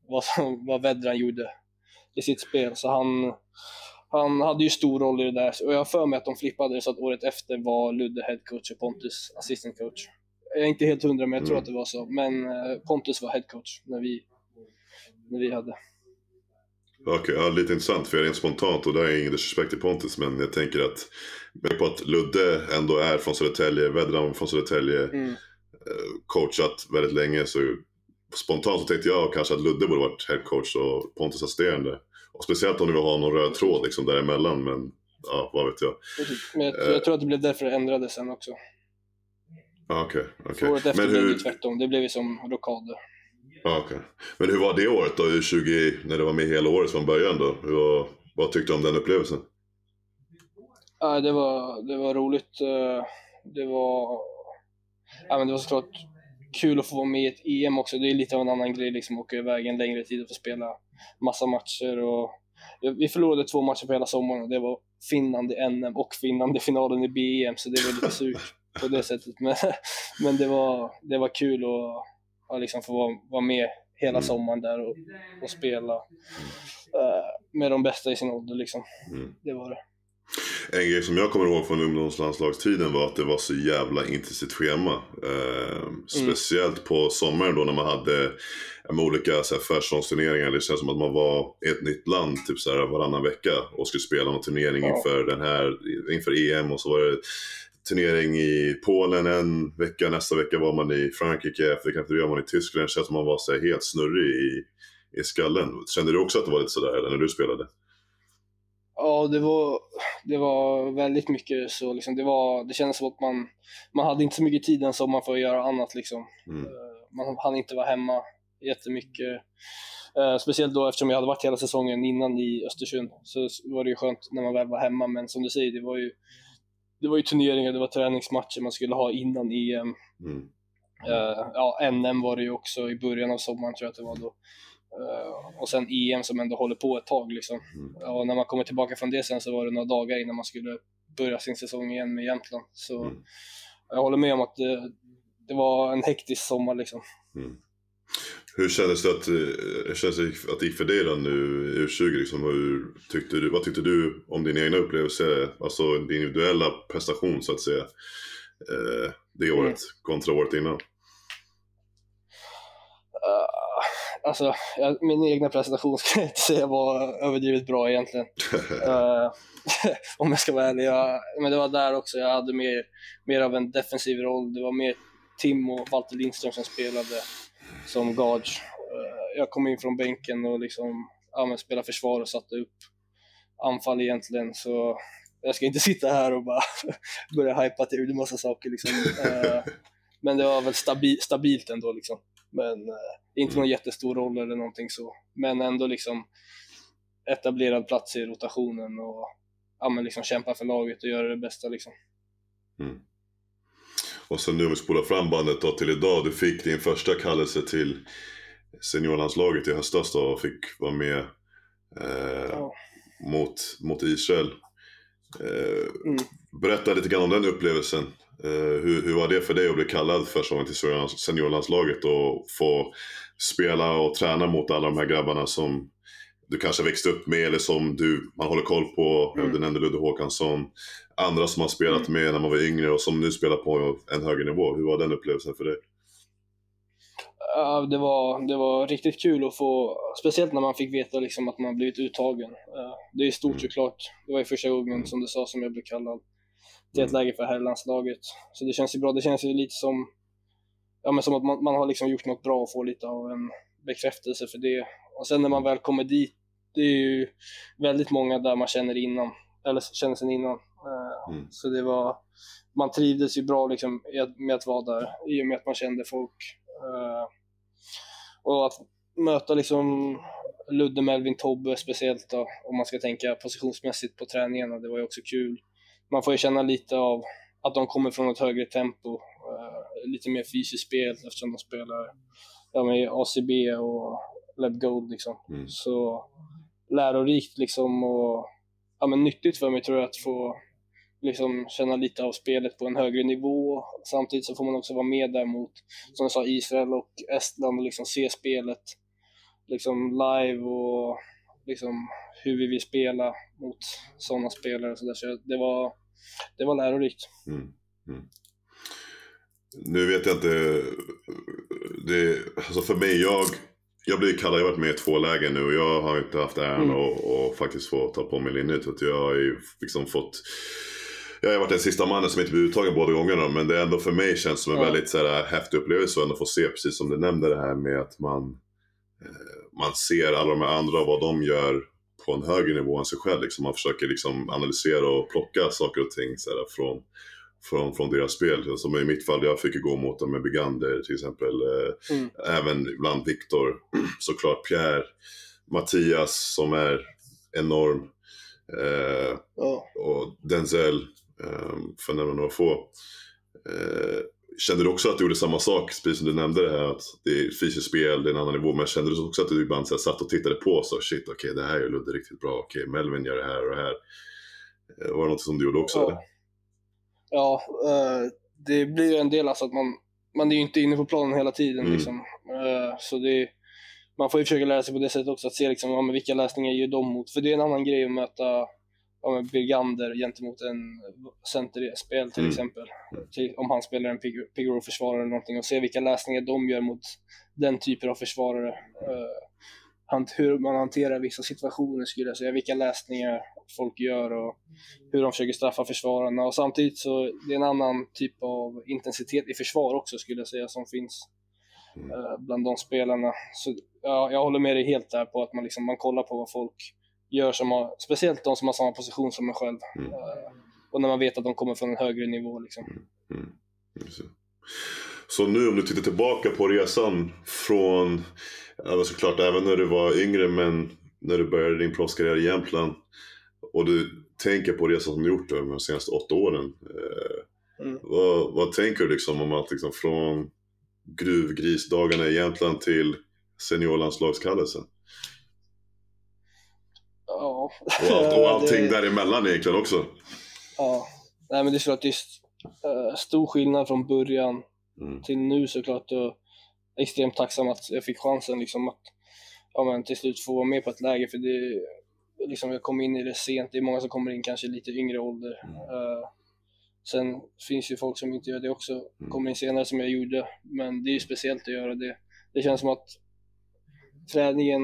[SPEAKER 2] vad, vad Vedran gjorde i sitt spel. Så han, han hade ju stor roll i det där. Och jag har för mig att de flippade det så att året efter var Ludde headcoach och Pontus assistant coach. Jag är inte helt hundra, men jag tror mm. att det var så. Men eh, Pontus var headcoach när vi, när vi hade.
[SPEAKER 1] Okej, okay, ja, lite intressant för jag är rent spontant och det är ingen disrespect till Pontus men jag tänker att med på att Ludde ändå är från Södertälje, Vedran från Södertälje, mm. Eh, coachat väldigt länge så spontant så tänkte jag kanske att Ludde borde varit headcoach och Pontus assisterande. Och speciellt om du vill ha någon röd tråd liksom däremellan men ja, vad vet jag.
[SPEAKER 2] Men jag, jag tror att det blev därför det ändrades sen också.
[SPEAKER 1] Okej, okay, okay.
[SPEAKER 2] Året efter men blev det tvärtom, det blev ju som rockader.
[SPEAKER 1] Ah, okay. Men hur var det året då, U20, när du var med hela året från början då? Hur, vad tyckte du om den upplevelsen?
[SPEAKER 2] Ja, det, var, det var roligt. Eh, det var, ja, men det var såklart kul att få vara med i ett EM också. Det är lite av en annan grej liksom, åka iväg en längre tid och få spela massa matcher. Och, vi förlorade två matcher på hela sommaren och det var Finland i NM och Finland i finalen i BEM, så det var lite surt *laughs* på det sättet. Men, men det, var, det var kul att och liksom få vara, vara med hela mm. sommaren där och, och spela uh, med de bästa i sin ålder. Liksom. Mm. Det var det.
[SPEAKER 1] En grej som jag kommer ihåg från ungdomslandslagstiden var att det var så jävla intensivt schema. Eh, mm. speciellt på sommaren då när man hade med olika försäsongsturneringar. Det känns som att man var i ett nytt land typ så här, varannan vecka och skulle spela någon turnering ja. inför, den här, inför EM och så var det turnering i Polen en vecka, nästa vecka var man i Frankrike, efter kanske var man i Tyskland. Det känns som att man var så helt snurrig i, i skallen. Kände du också att det var lite sådär eller när du spelade?
[SPEAKER 2] Ja, det var, det var väldigt mycket så. Liksom, det, var, det kändes som att man, man hade inte så mycket tid den sommaren för att göra annat. Liksom. Mm. Eh, man hann inte vara hemma jättemycket. Uh, speciellt då eftersom jag hade varit hela säsongen innan i Östersund så var det ju skönt när man väl var hemma. Men som du säger, det var ju det var ju turneringar, det var träningsmatcher man skulle ha innan EM. Mm. Uh, ja, NM var det ju också i början av sommaren tror jag att det var då. Uh, och sen EM som ändå håller på ett tag liksom. Mm. Och när man kommer tillbaka från det sen så var det några dagar innan man skulle börja sin säsong igen med Jämtland. Så mm. jag håller med om att det, det var en hektisk sommar liksom. Mm.
[SPEAKER 1] Hur kändes det att, eh, kändes det att det gick för dig nu i U20? Liksom, hur tyckte du, vad tyckte du om din egna upplevelse, alltså din individuella prestation så att säga, eh, det året mm. kontra året innan? Uh,
[SPEAKER 2] alltså, jag, min egna prestation *laughs* skulle jag inte säga var överdrivet bra egentligen. uh, *laughs* *laughs* om jag ska vara ärlig. Jag, men det var där också, jag hade mer, mer av en defensiv roll. Det var mer Tim och Walter Lindström som spelade som guards. Eh, jag kom in från bänken och liksom, ja, spelade försvar och satte upp anfall egentligen. Så jag ska inte *laughs* sitta här och bara *laughs* börja hypa till en massa saker. Liksom. Eh, men det var väl stabi stabilt ändå. Liksom. Men eh, inte någon jättestor roll eller någonting så. Men ändå liksom etablerad plats i rotationen och ja, men liksom kämpa för laget och göra det bästa. Liksom. Mm.
[SPEAKER 1] Och sen nu om vi spolar fram bandet då till idag. Du fick din första kallelse till seniorlandslaget i höstas då och fick vara med eh, ja. mot, mot Israel. Eh, mm. Berätta lite grann om den upplevelsen. Eh, hur, hur var det för dig att bli kallad första gången till seniorlandslaget och få spela och träna mot alla de här grabbarna som du kanske växte upp med eller som du, man håller koll på. Mm. Du nämnde Ludde Håkansson. Andra som har spelat mm. med när man var yngre och som nu spelar på en högre nivå. Hur var den upplevelsen för dig?
[SPEAKER 2] Uh, det, var, det var riktigt kul att få, speciellt när man fick veta liksom att man blivit uttagen. Uh, det är stort mm. såklart. Det var ju första gången, mm. som du sa, som jag blev kallad till ett mm. läge för herrlandslaget. Så det känns ju bra. Det känns ju lite som, ja, men som att man, man har liksom gjort något bra och får lite av en bekräftelse för det. Och sen när man väl kommer dit det är ju väldigt många där man känner innan, eller känner sen innan. Eh, mm. Så det var, man trivdes ju bra liksom med att vara där i och med att man kände folk. Eh, och att möta liksom Ludde, Melvin, Tobbe speciellt då, om man ska tänka positionsmässigt på träningarna. Det var ju också kul. Man får ju känna lite av att de kommer från ett högre tempo, uh, lite mer fysiskt spel eftersom de spelar ja, med ACB och Leb Gold liksom. Mm. Så lärorikt liksom och ja, men nyttigt för mig tror jag att få liksom känna lite av spelet på en högre nivå. Samtidigt så får man också vara med där mot, som jag sa, Israel och Estland och liksom se spelet liksom live och liksom hur vi vill spela mot sådana spelare. och sådär. så det, var, det var lärorikt. Mm. Mm.
[SPEAKER 1] Nu vet jag inte, det, alltså för mig, jag, jag blir kallad, jag har varit med i två lägen nu och jag har inte haft äran mm. och faktiskt få ta på mig linnet. Jag har ju liksom fått jag har varit den sista mannen som inte blivit uttagen båda gångerna men det är ändå för mig känns som en ja. väldigt så här, häftig upplevelse att ändå få se, precis som du nämnde det här med att man, eh, man ser alla de här andra vad de gör på en högre nivå än sig själv. Liksom. Man försöker liksom analysera och plocka saker och ting så här, från, från, från deras spel. Som i mitt fall, jag fick ju gå mot dem med Begander till exempel. Eh, mm. Även ibland Viktor, *clears throat* såklart Pierre, Mattias som är enorm. Eh, oh. Och Denzel, eh, för att nämna några få. Eh, kände du också att du gjorde samma sak, precis som du nämnde det här att det är fysiskt spel, det är en annan nivå, men kände du också att du ibland så här, satt och tittade på så shit, okej okay, det här gör Ludde riktigt bra, okej okay, Melvin gör det här och det här. Eh, var det något som du gjorde också?
[SPEAKER 2] Ja,
[SPEAKER 1] eller?
[SPEAKER 2] Ja uh, det blir en del alltså att man, man är ju inte inne på planen hela tiden mm. liksom. Uh, så det man får ju försöka lära sig på det sättet också, att se liksom, ja, men vilka läsningar gör de mot. För det är en annan grej att möta ja, Birgander gentemot en centerspel till mm. exempel. Till, om han spelar en Pigoro-försvarare eller någonting och se vilka läsningar de gör mot den typen av försvarare. Uh, hur man hanterar vissa situationer skulle jag säga, vilka läsningar folk gör och hur de försöker straffa försvararna. Och samtidigt så det är en annan typ av intensitet i försvar också skulle jag säga som finns uh, bland de spelarna. Så ja, jag håller med dig helt där på att man, liksom, man kollar på vad folk gör som har, speciellt de som har samma position som en själv. Mm. Uh, och när man vet att de kommer från en högre nivå. Liksom. Mm.
[SPEAKER 1] Mm. Så nu om du tittar tillbaka på resan från, alltså såklart även när du var yngre men när du började din proffskarriär i Jämtland och du tänker på resan som du gjort de senaste åtta åren. Eh, mm. vad, vad, tänker du liksom om att liksom från gruvgrisdagarna i Jämtland till seniorlandslagskallelsen?
[SPEAKER 2] Ja.
[SPEAKER 1] Och, allt, och *laughs* allting det... däremellan egentligen också.
[SPEAKER 2] Ja. Nej men det är såklart det är uh, stor skillnad från början mm. till nu såklart. Och extremt tacksam att jag fick chansen liksom att ja, men till slut få vara med på ett läge för det liksom jag kom in i det sent. Det är många som kommer in kanske lite yngre ålder. Uh, sen finns ju folk som inte gör det också, mm. kommer in senare som jag gjorde. Men det är ju speciellt att göra det. Det känns som att träningen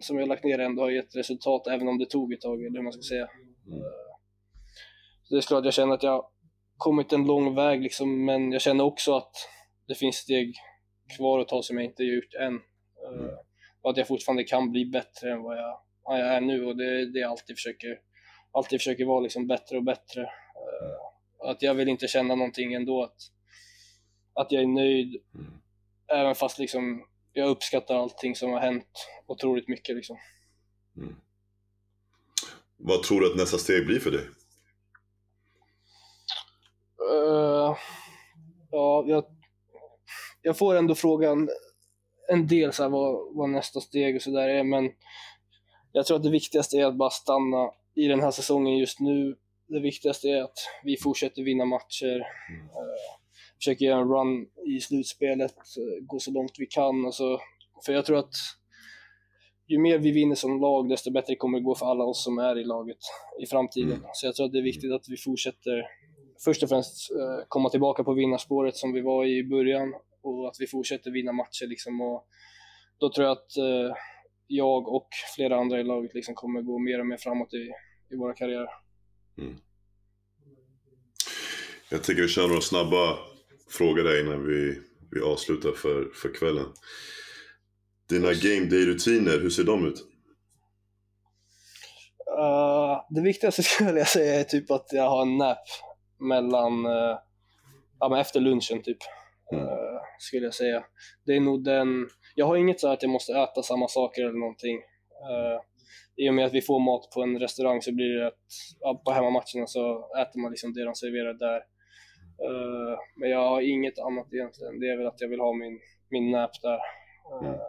[SPEAKER 2] som jag lagt ner ändå har gett resultat även om det tog ett tag, eller hur man ska säga. Mm. Så det är klart, jag känner att jag kommit en lång väg liksom, men jag känner också att det finns steg kvar att ta som jag inte gjort än. Mm. Och att jag fortfarande kan bli bättre än vad jag, jag är nu och det det jag alltid försöker, alltid försöker vara liksom bättre och bättre. Uh, att jag vill inte känna någonting ändå att, att jag är nöjd, mm. även fast liksom jag uppskattar allting som har hänt otroligt mycket. Liksom. Mm.
[SPEAKER 1] Vad tror du att nästa steg blir för dig?
[SPEAKER 2] Uh, ja, jag, jag får ändå frågan en del så här, vad, vad nästa steg och sådär är, men jag tror att det viktigaste är att bara stanna i den här säsongen just nu. Det viktigaste är att vi fortsätter vinna matcher. Mm. Uh, försöker göra en run i slutspelet, eh, gå så långt vi kan. Och så, för jag tror att ju mer vi vinner som lag, desto bättre kommer det gå för alla oss som är i laget i framtiden. Mm. Så jag tror att det är viktigt att vi fortsätter, först och främst eh, komma tillbaka på vinnarspåret som vi var i början och att vi fortsätter vinna matcher. Liksom, och då tror jag att eh, jag och flera andra i laget liksom kommer gå mer och mer framåt i, i våra karriärer. Mm.
[SPEAKER 1] Jag tycker vi kör några snabba fråga dig innan vi, vi avslutar för, för kvällen. Dina game day-rutiner, hur ser de ut?
[SPEAKER 2] Uh, det viktigaste *laughs* skulle jag säga är typ att jag har en nap mellan, uh, ja men efter lunchen typ. Mm. Uh, skulle jag säga. Det är nog den, jag har inget så att jag måste äta samma saker eller någonting. Uh, I och med att vi får mat på en restaurang så blir det att på hemmamatcherna så äter man liksom det de serverar där. Uh, men jag har inget annat egentligen. Det är väl att jag vill ha min, min nap där. Uh,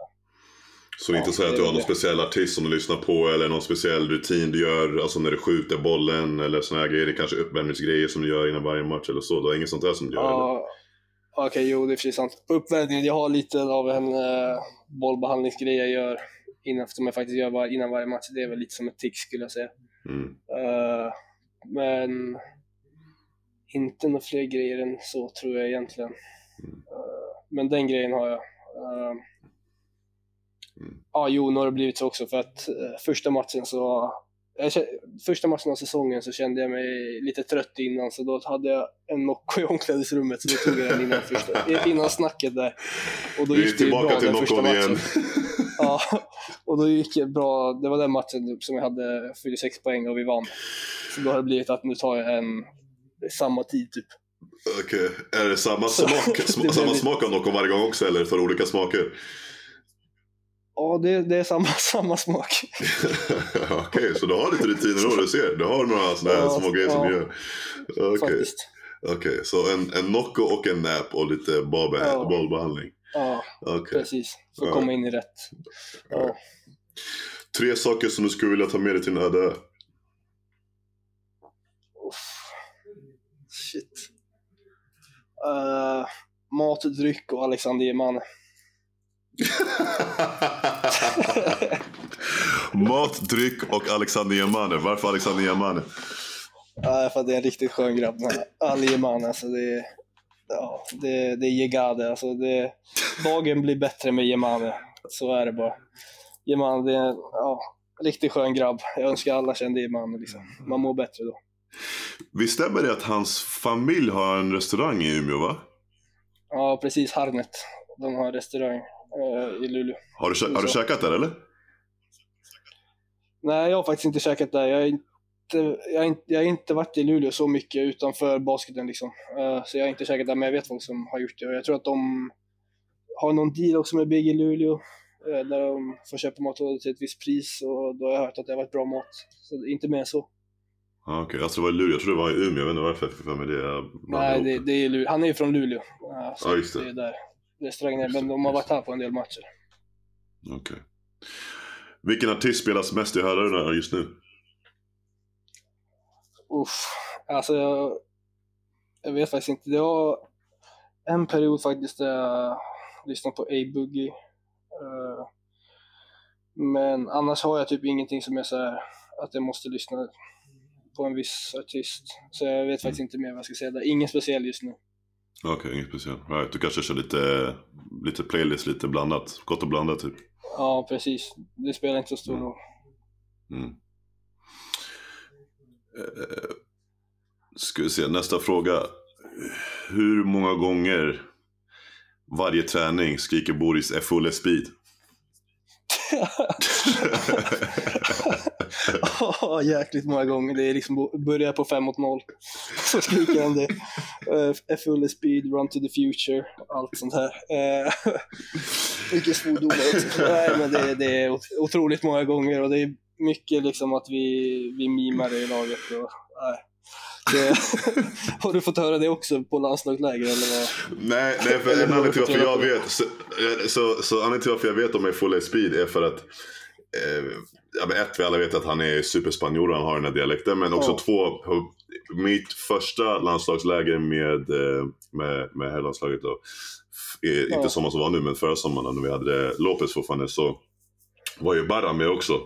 [SPEAKER 1] så inte ja, säga att du har någon speciell artist som du lyssnar på eller någon speciell rutin du gör, alltså när du skjuter bollen eller såna här grejer. Det är kanske uppvärmningsgrejer som du gör innan varje match eller så. Du har inget sånt där som du gör? Ja,
[SPEAKER 2] Okej, okay, jo det är precis sant. På uppvärmningen, jag har lite av en uh, bollbehandlingsgrej jag gör innan, som jag faktiskt gör var, innan varje match. Det är väl lite som ett tick skulle jag säga. Mm. Uh, men inte några fler grejer än så tror jag egentligen. Mm. Uh, men den grejen har jag. Uh, mm. Ja, jo, nu har det blivit så också för att första matchen så första matchen av säsongen så kände jag mig lite trött innan så då hade jag en Nocco i omklädningsrummet så då tog jag den innan, första, *laughs* innan snacket där. Och då gick det ju bra första matchen. Igen. *laughs* ja, och då gick det bra. Det var den matchen som jag hade 46 poäng och vi vann. Så då har det blivit att nu tar jag en samma tid typ.
[SPEAKER 1] Okej, okay. är det samma smak, *laughs* samma smak av Nocco varje gång också eller för olika smaker?
[SPEAKER 2] Ja, det, det är samma, *laughs* samma smak. *laughs*
[SPEAKER 1] Okej, okay, så du har lite rutiner då, du ser. Du har några sådana här ja, små grejer ja, som du gör. Okej, okay. okay. så en, en Nocco och en nap och lite ja. bollbehandling.
[SPEAKER 2] Ja, okay. precis. För att komma in i rätt.
[SPEAKER 1] Tre saker som du skulle vilja ta med dig till en öde
[SPEAKER 2] Shit. Uh, mat, dryck och Alexander Geman. *laughs*
[SPEAKER 1] Mat, dryck och Alexander Yamane. Varför Alexander Yamane?
[SPEAKER 2] Ja, för att det är en riktigt skön grabb. Ali Yamane, alltså det är, ja, det, det är Jegade. Alltså det, dagen blir bättre med Yamane. Så är det bara. Yamane, det är en ja, riktigt skön grabb. Jag önskar alla kände Yamane. Liksom. Man mår bättre då.
[SPEAKER 1] Visst stämmer det att hans familj har en restaurang i Umeå, va?
[SPEAKER 2] Ja, precis. Harnet. De har en restaurang eh, i Luleå.
[SPEAKER 1] Har du, har du käkat där eller?
[SPEAKER 2] Nej, jag har faktiskt inte käkat där. Jag har inte, jag har inte, jag har inte varit i Luleå så mycket utanför basketen liksom. Uh, så jag har inte käkat där, men jag vet folk som har gjort det. Och jag tror att de har någon deal också med Big i Luleå. Uh, där de får köpa mat till ett visst pris och då har jag hört att det har varit bra mat. Så inte mer än så.
[SPEAKER 1] Ah, Okej, okay. alltså det var i Luleå. Jag trodde det var i Umeå. Jag vet inte varför jag fick för mig det.
[SPEAKER 2] Nej, det, det, är Luleå. Han är ju från Luleå. Uh, så ah, just det. det är där restaurangen men de har varit här på en del matcher.
[SPEAKER 1] Okej. Okay. Vilken artist spelas mest i hörlurarna just nu?
[SPEAKER 2] Uff, alltså jag, jag vet faktiskt inte. Det var en period faktiskt där jag lyssnade på A-Boogie. Uh, men annars har jag typ ingenting som är så här, att jag måste lyssna på en viss artist. Så jag vet faktiskt inte mer vad jag ska säga där. Ingen speciell just nu.
[SPEAKER 1] Okej, okay, inget speciellt. Right. Du kanske kör lite, lite playlist, lite blandat. Gott och blandat typ.
[SPEAKER 2] Ja, precis. Det spelar inte så stor roll. Mm. mm.
[SPEAKER 1] Eh, ska vi se, nästa fråga. Hur många gånger varje träning skriker Boris är full speed? *laughs* *laughs* *laughs*
[SPEAKER 2] oh, jäkligt många gånger. Det är liksom börjar på 5 mot 0. *laughs* Så skriker han det. Uh, full speed, run to the future, allt sånt här. Uh, *laughs* mycket svordomar också. Nej, men det, det, är otroligt många gånger och det är mycket liksom att vi, vi mimar i laget. Och, det, har du fått höra det också på landslagsläger eller vad?
[SPEAKER 1] Nej, nej för en anledning till varför jag vet, så, så, så anledningen till varför jag vet om är full speed är för att eh, ett, vi alla vet att han är superspanjor, han har den här dialekten. Men också ja. två, mitt första landslagsläger med, eh, med, med herrlandslaget då. Ja. Inte sommaren som var nu, men förra sommaren när vi hade Lopez fortfarande så var ju Barra med också.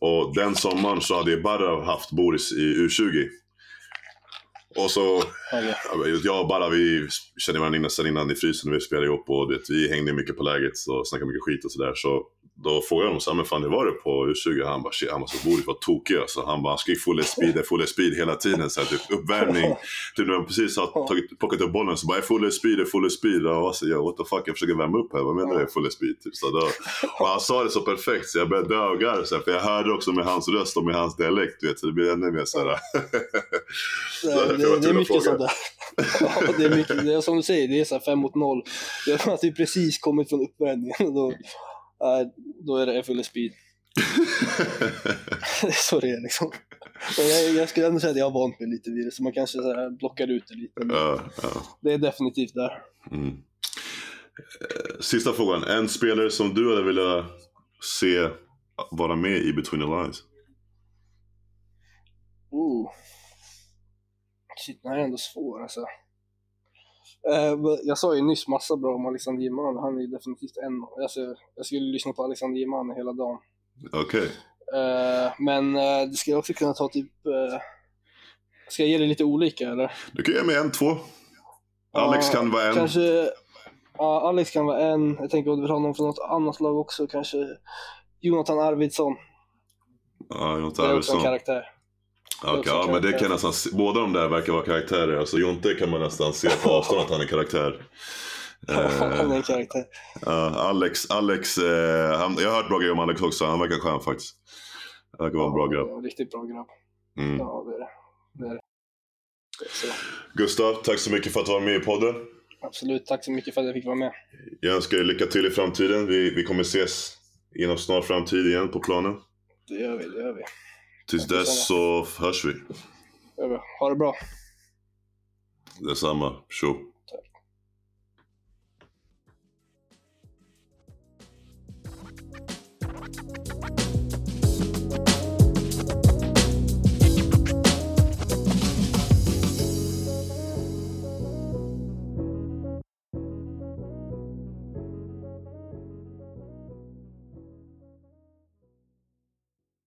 [SPEAKER 1] Och den sommaren så hade Barra haft Boris i U20. Och så, jag och bara vi kände varandra sen innan i frysen vi spelade ihop och det, vi hängde mycket på läget och snackade mycket skit och sådär. Så då frågade jag honom så men fan hur var det på U20? Han bara, shit, han var så Boris var tokig alltså. Han bara, han skrek full *laughs* speed, full speed hela tiden. Så här, typ uppvärmning. typ när man precis har tagit, plockat upp bollen så bara, full speed, full speed. Och så, jag, what the fuck, jag försöker värma upp här. Vad menar du full speed? Typ, så då, och han sa det så perfekt så jag började dö och garva. För jag hörde också med hans röst och med hans dialekt. Vet, så det blir ännu mer så här. *laughs*
[SPEAKER 2] så det, det, det är mycket sånt där. ja, det är mycket, det är som du säger, det är så här fem mot noll. Det är att vi precis kommit från uppvärmningen. Då, då är det full speed. *laughs* *laughs* det är så det är liksom. Jag, jag skulle ändå säga att jag har vant mig lite vid det, så man kanske så här blockar ut det lite.
[SPEAKER 1] Ja, ja.
[SPEAKER 2] det är definitivt där.
[SPEAKER 1] Mm. Eh, Sista frågan. En spelare som du hade velat se vara med i Between the Lines?
[SPEAKER 2] Ooh. Shit, den här är ändå svår alltså. Eh, jag sa ju nyss massa bra om Alexander Geman, han är ju definitivt en. Alltså, jag skulle lyssna på Alexander Geman hela dagen.
[SPEAKER 1] Okej.
[SPEAKER 2] Eh, men uh, det skulle också kunna ta typ... eh, ska jag ge det lite olika eller?
[SPEAKER 1] Du kan ge mig en, två. Alex kan vara en.
[SPEAKER 2] Kanske... Ja, Alex kan vara en. Jag tänker att du vill ha någon från något annat lag också. Kanske Jonathan Arvidsson.
[SPEAKER 1] Ja, Jonte
[SPEAKER 2] Det är också en
[SPEAKER 1] Arvidsson.
[SPEAKER 2] karaktär.
[SPEAKER 1] Okej,
[SPEAKER 2] också
[SPEAKER 1] ja, men det kan nästan se. Båda de där verkar vara karaktärer. Alltså Jonte kan man nästan se på *laughs* avstånd att han är karaktär. *laughs*
[SPEAKER 2] han är
[SPEAKER 1] Eh,
[SPEAKER 2] en karaktär.
[SPEAKER 1] ja, Alex, Alex eh, han, jag har hört bra grejer om Alex också. Han verkar skön faktiskt. Han verkar vara en bra grabb.
[SPEAKER 2] Riktigt bra grabb.
[SPEAKER 1] Mm.
[SPEAKER 2] Ja, det är det. det, är det. Så,
[SPEAKER 1] Gustav, tack så mycket för att du var med i podden.
[SPEAKER 2] absolut. Tack så mycket för att jag fick vara med.
[SPEAKER 1] Jag önskar dig lycka till i framtiden. Vi, vi kommer ses inom snar framtid igen på planen.
[SPEAKER 2] Det gör vi. Det gör vi.
[SPEAKER 1] Tills dess så hörs
[SPEAKER 2] vi. Ha det bra.
[SPEAKER 1] Detsamma. Tjo.